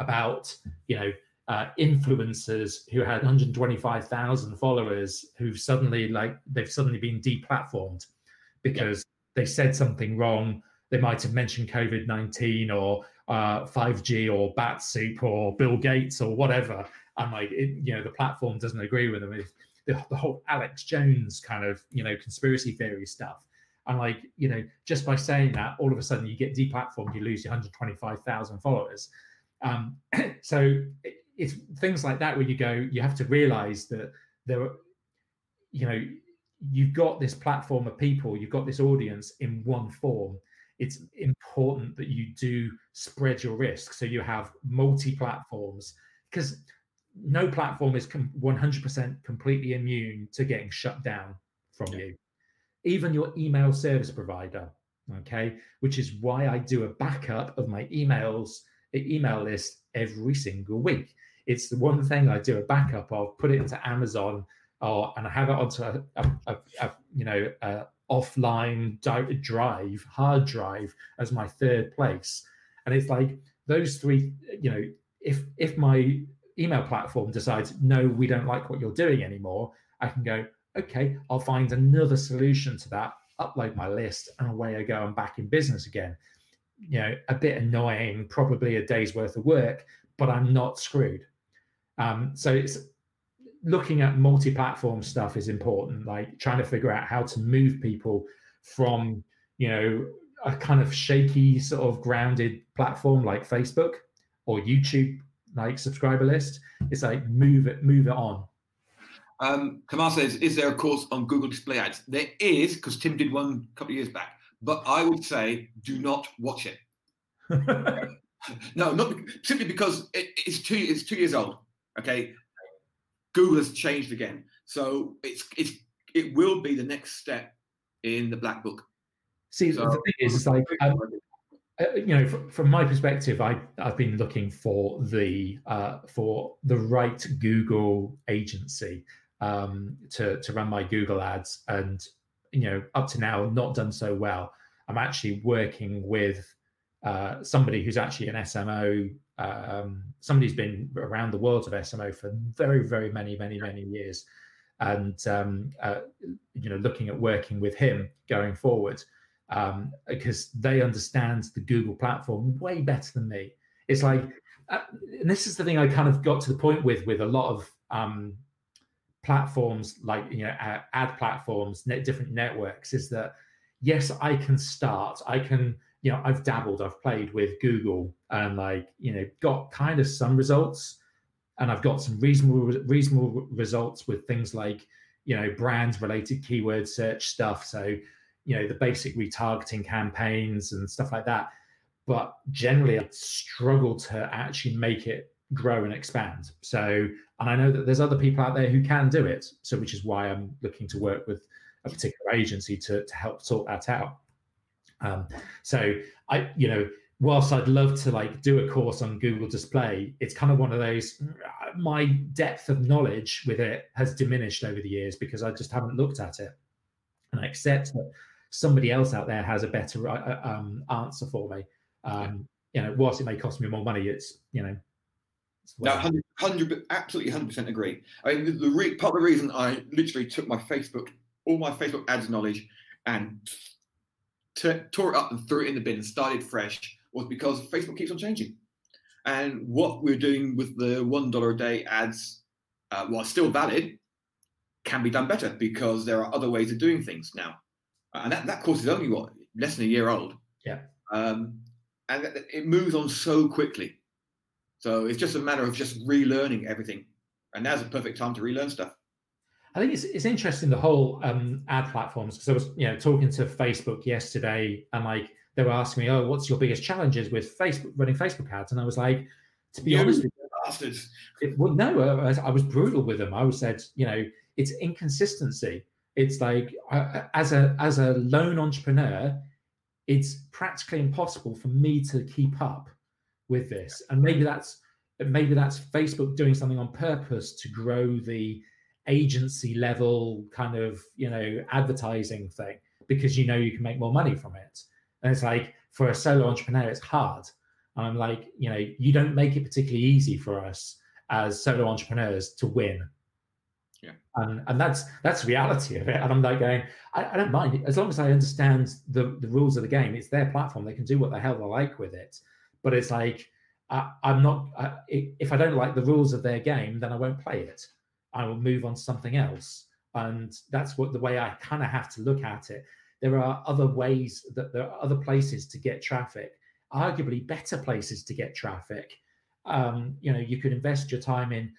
about you know uh, influencers who had 125,000 followers who've suddenly like they've suddenly been deplatformed because they said something wrong. They might have mentioned COVID 19 or uh, 5G or bat soup or Bill Gates or whatever. And like, it, you know, the platform doesn't agree with them. If the, the whole Alex Jones kind of, you know, conspiracy theory stuff. And like, you know, just by saying that, all of a sudden you get deplatformed, you lose your 125,000 followers. Um, so it's things like that where you go, you have to realize that there, you know, you've got this platform of people, you've got this audience in one form. It's important that you do spread your risk so you have multi platforms because no platform is 100% completely immune to getting shut down from yeah. you. Even your email service provider, okay, which is why I do a backup of my emails the email list every single week. It's the one thing I do a backup of, put it into Amazon, or and I have it onto a, a, a, a you know a offline drive, hard drive as my third place. And it's like those three, you know, if if my email platform decides no, we don't like what you're doing anymore, I can go, okay, I'll find another solution to that, upload my list, and away I go. I'm back in business again you know a bit annoying probably a day's worth of work but i'm not screwed um, so it's looking at multi-platform stuff is important like trying to figure out how to move people from you know a kind of shaky sort of grounded platform like facebook or youtube like subscriber list it's like move it move it on um, Kamal says, "Is there a course on Google Display Ads?" There is, because Tim did one a couple of years back but I would say do not watch it. no, not simply because it, it's two it's two years old. Okay, Google has changed again, so it's it's it will be the next step in the black book. See, so, the thing is, it's like um, you know, from, from, my perspective, I I've been looking for the uh, for the right Google agency um, to to run my Google ads, and you know, up to now, not done so well. I'm actually working with uh, somebody who's actually an SMO, um, somebody who's been around the world of SMO for very, very many, many, many years, and um, uh, you know, looking at working with him going forward um, because they understand the Google platform way better than me. It's like, uh, and this is the thing I kind of got to the point with with a lot of um, platforms like you know ad platforms, net, different networks, is that yes, I can start, I can you know I've dabbled, I've played with Google and like you know got kind of some results, and I've got some reasonable reasonable results with things like you know brand related keyword search stuff. So you know the basic retargeting campaigns and stuff like that. But generally i struggle to actually make it grow and expand. So and i know that there's other people out there who can do it. So which is why i'm looking to work with a particular agency to, to help sort that out um, so i you know whilst i'd love to like do a course on google display it's kind of one of those my depth of knowledge with it has diminished over the years because i just haven't looked at it and i accept that somebody else out there has a better uh, uh, um, answer for me. Um, you know, whilst it may cost me more money, it's you know. no, 100, 100, absolutely, hundred percent agree. I mean, the, the re- part of the reason I literally took my Facebook, all my Facebook ads knowledge, and t- tore it up and threw it in the bin and started fresh was because Facebook keeps on changing, and what we're doing with the one dollar a day ads, uh, while still valid, can be done better because there are other ways of doing things now and that, that course is only what less than a year old. Yeah. Um, and it moves on so quickly. So it's just a matter of just relearning everything. And now's the perfect time to relearn stuff. I think it's it's interesting the whole um, ad platforms because I was you know talking to Facebook yesterday and like they were asking me, oh, what's your biggest challenges with Facebook running Facebook ads? And I was like, to be you honest, with you, bastards. It, well, no, I, I was brutal with them. I was said, you know, it's inconsistency it's like uh, as a as a lone entrepreneur it's practically impossible for me to keep up with this and maybe that's maybe that's facebook doing something on purpose to grow the agency level kind of you know advertising thing because you know you can make more money from it and it's like for a solo entrepreneur it's hard and i'm like you know you don't make it particularly easy for us as solo entrepreneurs to win yeah. And and that's that's reality of it. And I'm like going, I, I, don't mind as long as I understand the the rules of the game. It's their platform; they can do what the hell they like with it. But it's like I, am not. I, if I don't like the rules of their game, then I won't play it. I will move on to something else. And that's what the way I kind of have to look at it. There are other ways that there are other places to get traffic, arguably better places to get traffic. Um, you know, you could invest your time in,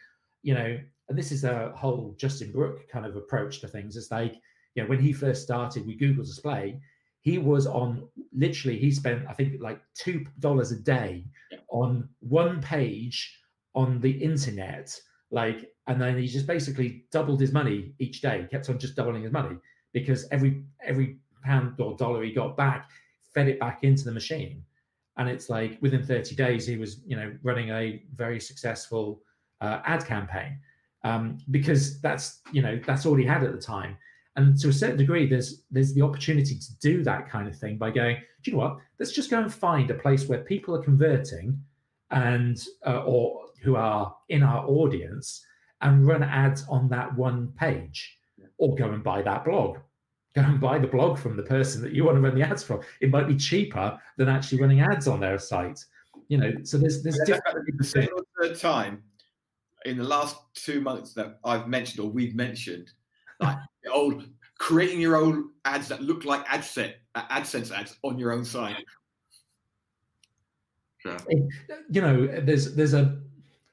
you know, and this is a whole Justin Brooke kind of approach to things. It's like, you know, when he first started with Google Display, he was on literally, he spent, I think, like $2 a day on one page on the internet. Like, and then he just basically doubled his money each day, kept on just doubling his money because every every pound or dollar he got back fed it back into the machine. And it's like within 30 days, he was, you know, running a very successful uh, ad campaign um, because that's you know that's all he had at the time. And to a certain degree, there's there's the opportunity to do that kind of thing by going, do you know what? Let's just go and find a place where people are converting, and uh, or who are in our audience, and run ads on that one page, or go and buy that blog. Go and buy the blog from the person that you want to run the ads from. It might be cheaper than actually running ads on their site. You know, so there's there's different. The time in the last two months that I've mentioned or we've mentioned, like old creating your own ads that look like AdSet, uh, AdSense ads on your own site. You know, there's there's a.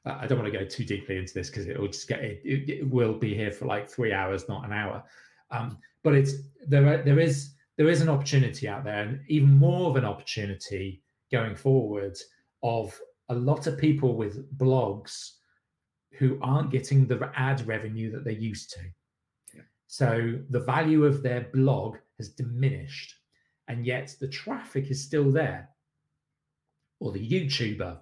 I don't want to go too deeply into this because it will just get it, it, will be here for like three hours, not an hour. Um, but it's there. There is there is an opportunity out there, and even more of an opportunity going forward of a lot of people with blogs who aren't getting the ad revenue that they're used to. Yeah. So the value of their blog has diminished, and yet the traffic is still there. or the YouTuber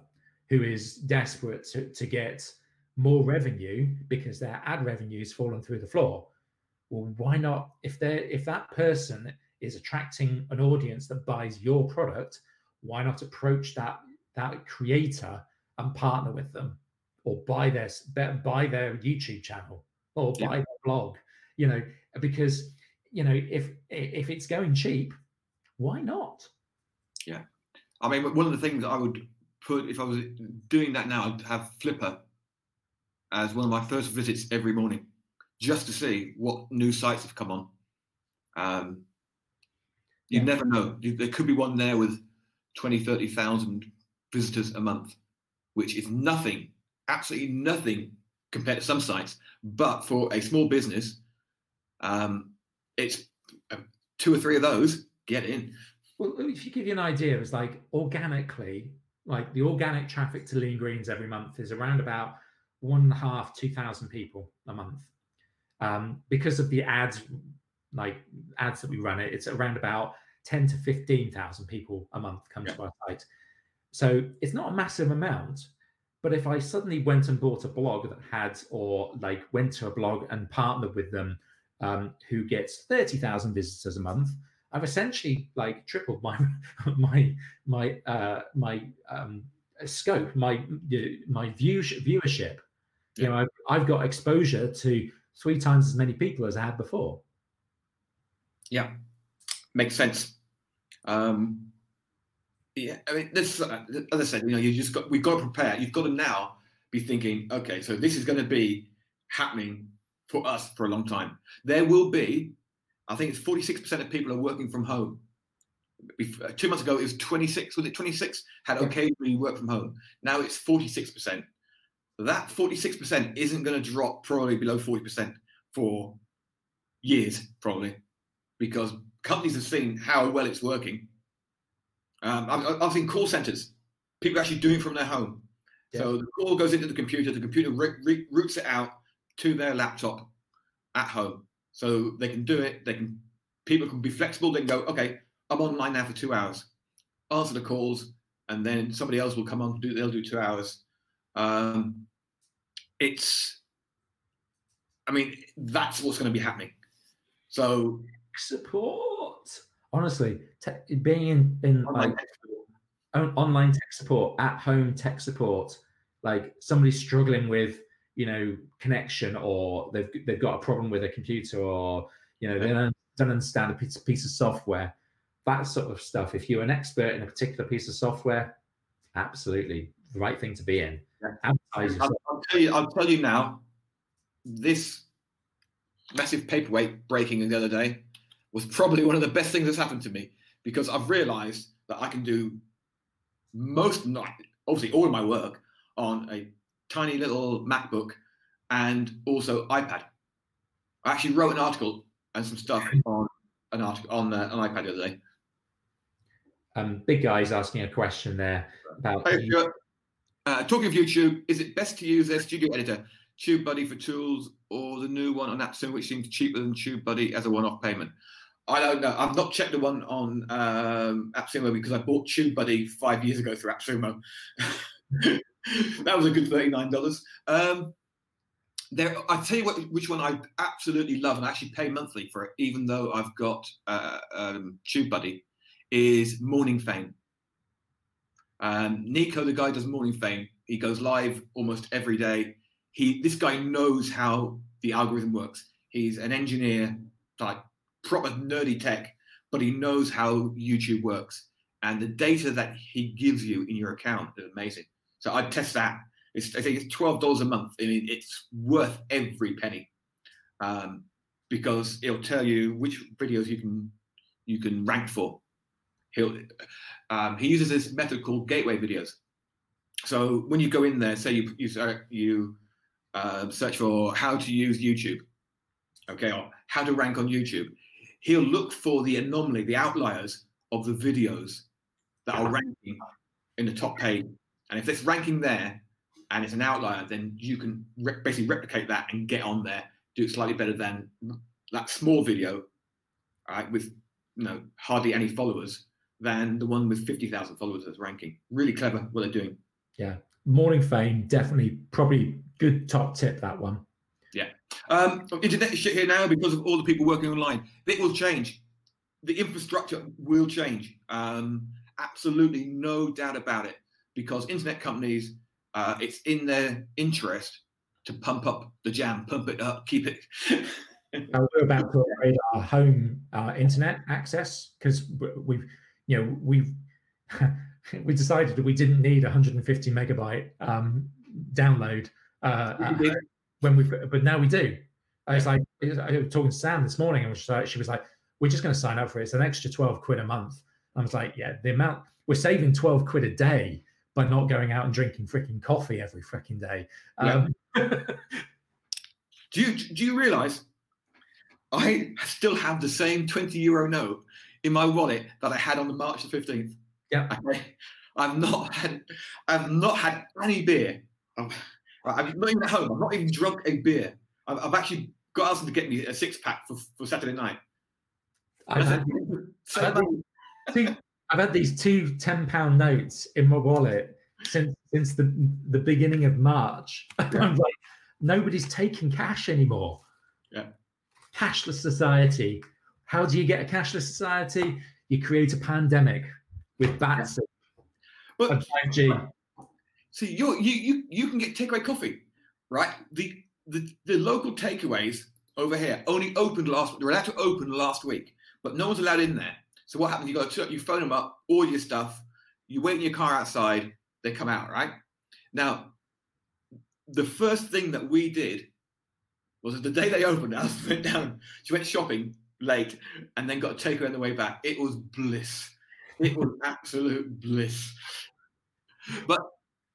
who is desperate to, to get more revenue because their ad revenue is fallen through the floor. Well, why not? If they if that person is attracting an audience that buys your product, why not approach that that creator and partner with them, or buy their buy their YouTube channel or buy yeah. their blog? You know, because you know if if it's going cheap, why not? Yeah, I mean, one of the things I would put if I was doing that now, I'd have Flippa as one of my first visits every morning, just to see what new sites have come on. Um, you yeah. never know. There could be one there with 20, 30,000 visitors a month, which is nothing, absolutely nothing compared to some sites. But for a small business, um, it's uh, two or three of those get in. Well, if you give you an idea, it's like organically, like the organic traffic to Lean Greens every month is around about one and a half, two thousand people a month. Um, because of the ads, like ads that we run, it it's around about ten to fifteen thousand people a month come yeah. to our site. So it's not a massive amount, but if I suddenly went and bought a blog that had, or like went to a blog and partnered with them, um, who gets thirty thousand visitors a month, I've essentially like tripled my my my uh, my um, scope, my my view viewership. You know, I've, I've got exposure to three times as many people as I had before. Yeah, makes sense. Um, yeah, I mean, this, uh, as I said, you know, you just got we've got to prepare. You've got to now be thinking, okay, so this is going to be happening for us for a long time. There will be I think it's 46% of people are working from home. Uh, two months ago, it was 26. Was it 26? Had occasionally work from home. Now it's 46%. That 46% isn't going to drop probably below 40% for years, probably, because companies have seen how well it's working. Um, I've, I've, seen call centers, people actually doing from their home. Yeah. So the call goes into the computer, the computer re- routes it out to their laptop at home so they can do it. They can people can be flexible. They can go, okay, I'm online now for two hours. Answer the calls, and then somebody else will come on. Do they'll do two hours. Um, it's, I mean, that's what's going to be happening. So support. Honestly, te- being in in online, like, tech online tech support, at home tech support, like somebody struggling with you know connection or they've they've got a problem with a computer or you know they don't, don't understand a piece, piece of software. That sort of stuff. If you're an expert in a particular piece of software absolutely the right thing to be in. I'll, I'll, tell you i'll tell you now this massive paperweight breaking the other day was probably one of the best things that's happened to me because i've realized that i can do most not obviously all of my work on a tiny little MacBook and also iPad. I actually wrote an article and some stuff on an article on uh, an iPad the other day. Um, big guy's asking a question there about. Uh, talking of YouTube, is it best to use their studio editor, TubeBuddy for tools, or the new one on AppSumo, which seems cheaper than TubeBuddy as a one-off payment? I don't know. I've not checked the one on um, AppSumo because I bought TubeBuddy five years ago through AppSumo. that was a good $39. Um, there, I tell you what, which one I absolutely love and I actually pay monthly for it, even though I've got uh, um, TubeBuddy, is Morning Fame. Um, Nico, the guy does Morning Fame. He goes live almost every day. He, this guy knows how the algorithm works. He's an engineer, like proper nerdy tech, but he knows how YouTube works. And the data that he gives you in your account is amazing. So I'd test that. It's, I think it's twelve dollars a month. I mean, it's worth every penny um, because it'll tell you which videos you can you can rank for. He'll um, he uses this method called gateway videos. So when you go in there, say you you you uh, search for how to use YouTube, okay, or how to rank on YouTube, he'll look for the anomaly, the outliers of the videos that are ranking in the top page and if it's ranking there and it's an outlier, then you can re- basically replicate that and get on there, do it slightly better than that small video, right, with you know hardly any followers than the one with 50,000 followers that's ranking. Really clever what they're doing. Yeah. Morning fame, definitely, probably good top tip, that one. Yeah. Um, internet is shit here now because of all the people working online. It will change. The infrastructure will change. Um, absolutely no doubt about it because internet companies, uh, it's in their interest to pump up the jam, pump it up, keep it. uh, we're about to upgrade our home uh, internet access because we've, you know, we've we decided that we didn't need 150 megabyte um, download uh, when we, but now we do. I was like, I was talking to Sam this morning, and she was like, she was like, we're just going to sign up for it. It's an extra 12 quid a month. I was like, yeah, the amount we're saving 12 quid a day by not going out and drinking freaking coffee every freaking day. Um, do you do you realize I still have the same 20 euro note in my wallet that I had on the March the 15th? Yeah. Okay. I've not had I've not had any beer. I'm, I'm not even at home. I've not even drunk a beer. I've, I've actually got asked to get me a six pack for, for Saturday night. I've, had two, I've had these two 10 pound notes in my wallet since since the the beginning of March. Yeah. I'm like, nobody's taking cash anymore. Yeah. Cashless society. How do you get a cashless society? You create a pandemic with bats But and 5G. See, you you you you can get takeaway coffee, right? The the the local takeaways over here only opened last. They're allowed to open last week, but no one's allowed in there. So what happens? You got to you phone them up, all your stuff, you wait in your car outside, they come out, right? Now, the first thing that we did was the day they opened, Alice went down, she went shopping late and then got a takeaway on the way back. It was bliss. It was absolute bliss. But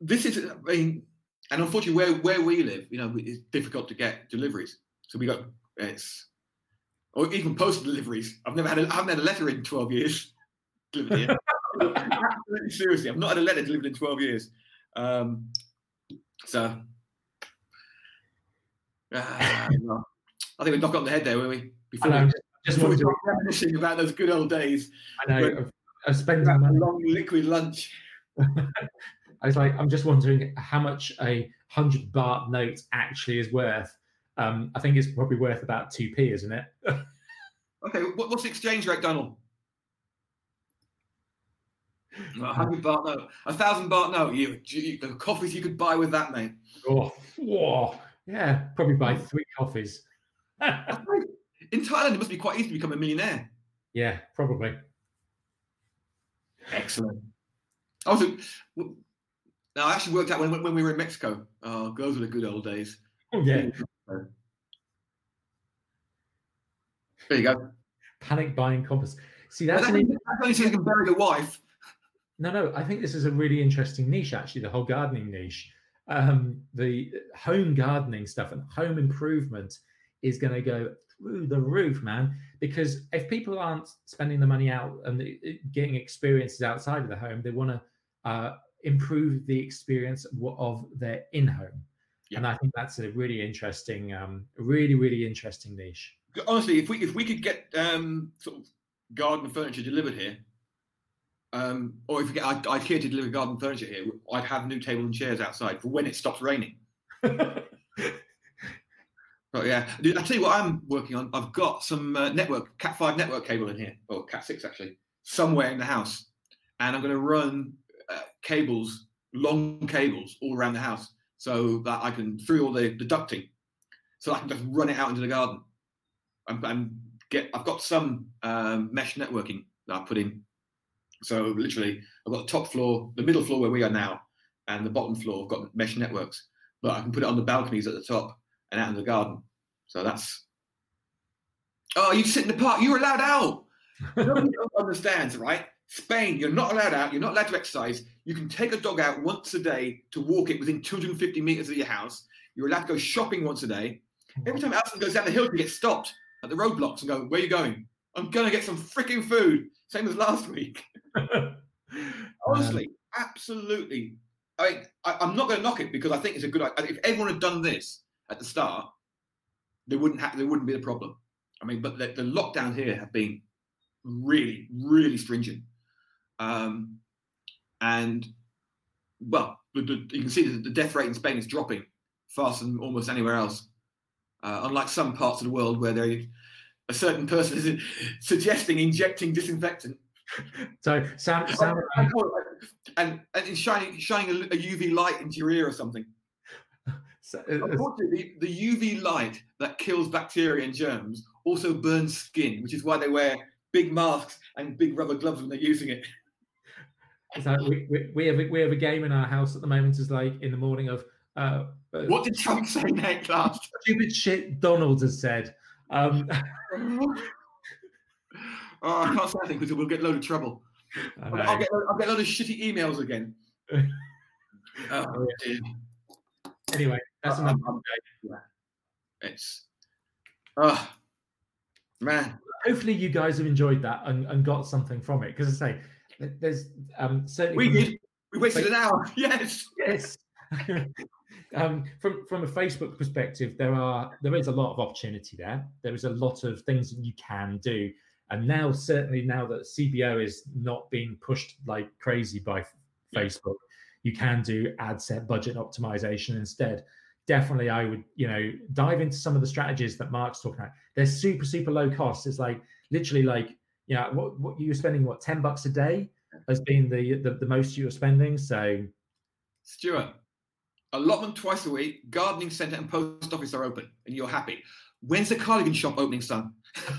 this is, I mean, and unfortunately, where where we live, you know, it's difficult to get deliveries. So we got it's, or even postal deliveries. I've never had a, I haven't had a letter in twelve years. Delivered Absolutely seriously, I've not had a letter delivered in twelve years. Um, so, uh, I think we knock on the head there, will we? Before I know, we, just before reminiscing about those good old days. I know. I spent a long liquid lunch. I was like, I'm just wondering how much a hundred baht note actually is worth. Um, I think it's probably worth about two p, isn't it? okay, what, what's the exchange rate, Donald? A hundred baht note, a thousand baht note. You, you, the coffees you could buy with that, mate. Oh, whoa, yeah, probably buy three coffees. In Thailand, it must be quite easy to become a millionaire. Yeah, probably. Excellent. I was. Now, I actually worked out when, when we were in Mexico. Oh, those were the good old days. Oh, yeah. There you go. Panic buying compass. See, that's, an, only so you can bury the wife. No, no. I think this is a really interesting niche, actually. The whole gardening niche, um, the home gardening stuff and home improvement is going to go through the roof, man. Because if people aren't spending the money out and getting experiences outside of the home, they want to uh, improve the experience of their in-home. Yeah. And I think that's a really interesting, um, really, really interesting niche. Honestly, if we if we could get um, sort of garden furniture delivered here, um, or if we get IKEA to deliver garden furniture here, I'd have new table and chairs outside for when it stops raining. but yeah, I tell you what, I'm working on. I've got some uh, network Cat five network cable in here, or Cat six actually, somewhere in the house, and I'm going to run uh, cables, long cables, all around the house, so that I can through all the, the ducting, so I can just run it out into the garden. I'm, I'm get. I've got some um, mesh networking that I put in. So literally, I've got the top floor, the middle floor where we are now, and the bottom floor. I've got mesh networks, but I can put it on the balconies at the top and out in the garden. So that's. Oh, you sit in the park. You're allowed out. Nobody understands, right? Spain, you're not allowed out. You're not allowed to exercise. You can take a dog out once a day to walk it within 250 meters of your house. You're allowed to go shopping once a day. Every time Alison goes down the hill, you get stopped at the roadblocks and go, "Where are you going?" I'm gonna get some freaking food. Same as last week. Honestly, um, absolutely. I mean, I, am not going to knock it because I think it's a good. Idea. If everyone had done this at the start, there wouldn't have there wouldn't be a problem. I mean, but the, the lockdown here have been really, really stringent. um, and well, you can see that the death rate in Spain is dropping faster than almost anywhere else. Uh, unlike some parts of the world where they, a certain person is suggesting injecting disinfectant. So, Sam, Sam and, and shining shining a, a, UV light into your ear or something. So, uh, Unfortunately, the, the UV light that kills bacteria and germs also burns skin, which is why they wear big masks and big rubber gloves when they're using it. So we, we, we, have a, we have a game in our house at the moment. Is like in the morning of uh, uh what did Trump say next last? Stupid shit Donald has said. Um, oh, I can't say anything because we'll get a load of trouble. I'll get, I'll get a load of shitty emails again. oh, oh anyway, that's uh, another um, yeah. It's oh man. Hopefully, you guys have enjoyed that and, and got something from it. Because I say, there's um, certainly we did. We wasted an hour. Yes. Yes. um, from from a Facebook perspective, there are there is a lot of opportunity there. There is a lot of things that you can do, and now certainly now that CBO is not being pushed like crazy by Facebook, you can do ad set budget optimization instead. Definitely, I would you know dive into some of the strategies that Mark's talking about. They're super super low cost. It's like literally like yeah, what, what you're spending what 10 bucks a day has been the, the, the most you're spending. So Stuart, allotment twice a week, gardening centre and post office are open and you're happy. When's the cardigan shop opening, son?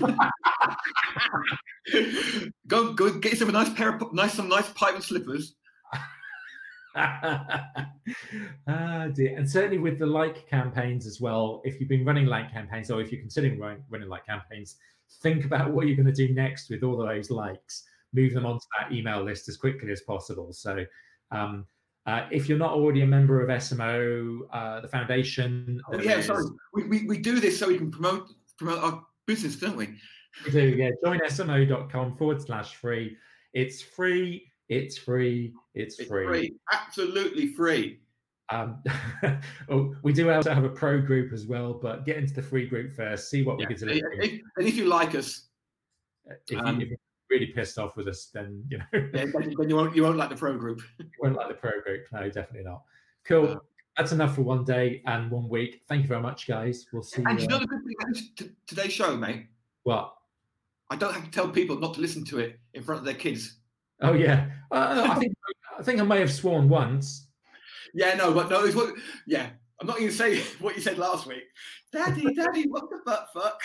go go get yourself a nice pair of nice some nice pipe and slippers. ah, dear. And certainly with the like campaigns as well, if you've been running like campaigns or if you're considering running, running like campaigns, think about what you're going to do next with all of those likes. Move them onto that email list as quickly as possible. So um, uh, if you're not already a member of smo uh, the foundation oh, yeah is... sorry. We, we, we do this so we can promote promote our business don't we? We do yeah. Join smo.com forward slash free. It's free it's free it's, it's free. free. Absolutely free um, oh, we do also have a pro group as well, but get into the free group first. See what yeah. we can do. If, and if you like us, if, um, you, are really pissed off with us, then you know, yeah, then, you won't you won't like the pro group. you won't like the pro group. No, definitely not. Cool. Uh, That's enough for one day and one week. Thank you very much, guys. We'll see. And you, you know the good thing about today's show, mate. What? I don't have to tell people not to listen to it in front of their kids. Oh yeah, uh, I think I think I may have sworn once. Yeah, no, but no, it's what. Yeah, I'm not going to say what you said last week. Daddy, Daddy, what the butt fuck?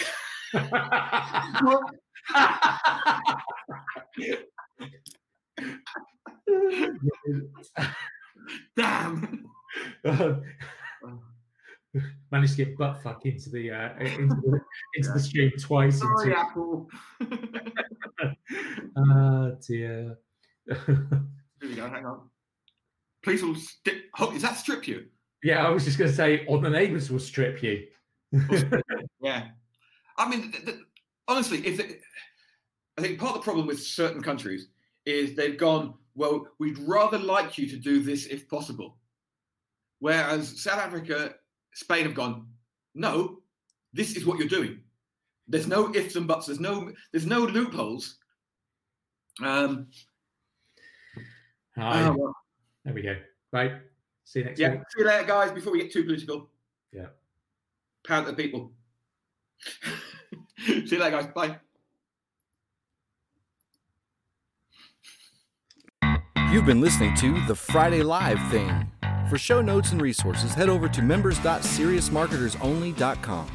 Damn. managed to get butt fuck into the uh, into the, into the stream twice. Sorry, into... Apple. Ah, dear. Here we go. Hang on police will strip. Oh, is that strip you? Yeah, I was just going to say, or the neighbours will strip you. yeah, I mean, the, the, honestly, if they, I think part of the problem with certain countries is they've gone, well, we'd rather like you to do this if possible, whereas South Africa, Spain have gone, no, this is what you're doing. There's no ifs and buts. There's no there's no loopholes. Um, well, there we go. Right. See you next yeah. week. See you later, guys. Before we get too political. Yeah. Pound the people. See you later, guys. Bye. You've been listening to the Friday Live thing. For show notes and resources, head over to members.seriousmarketersonly.com.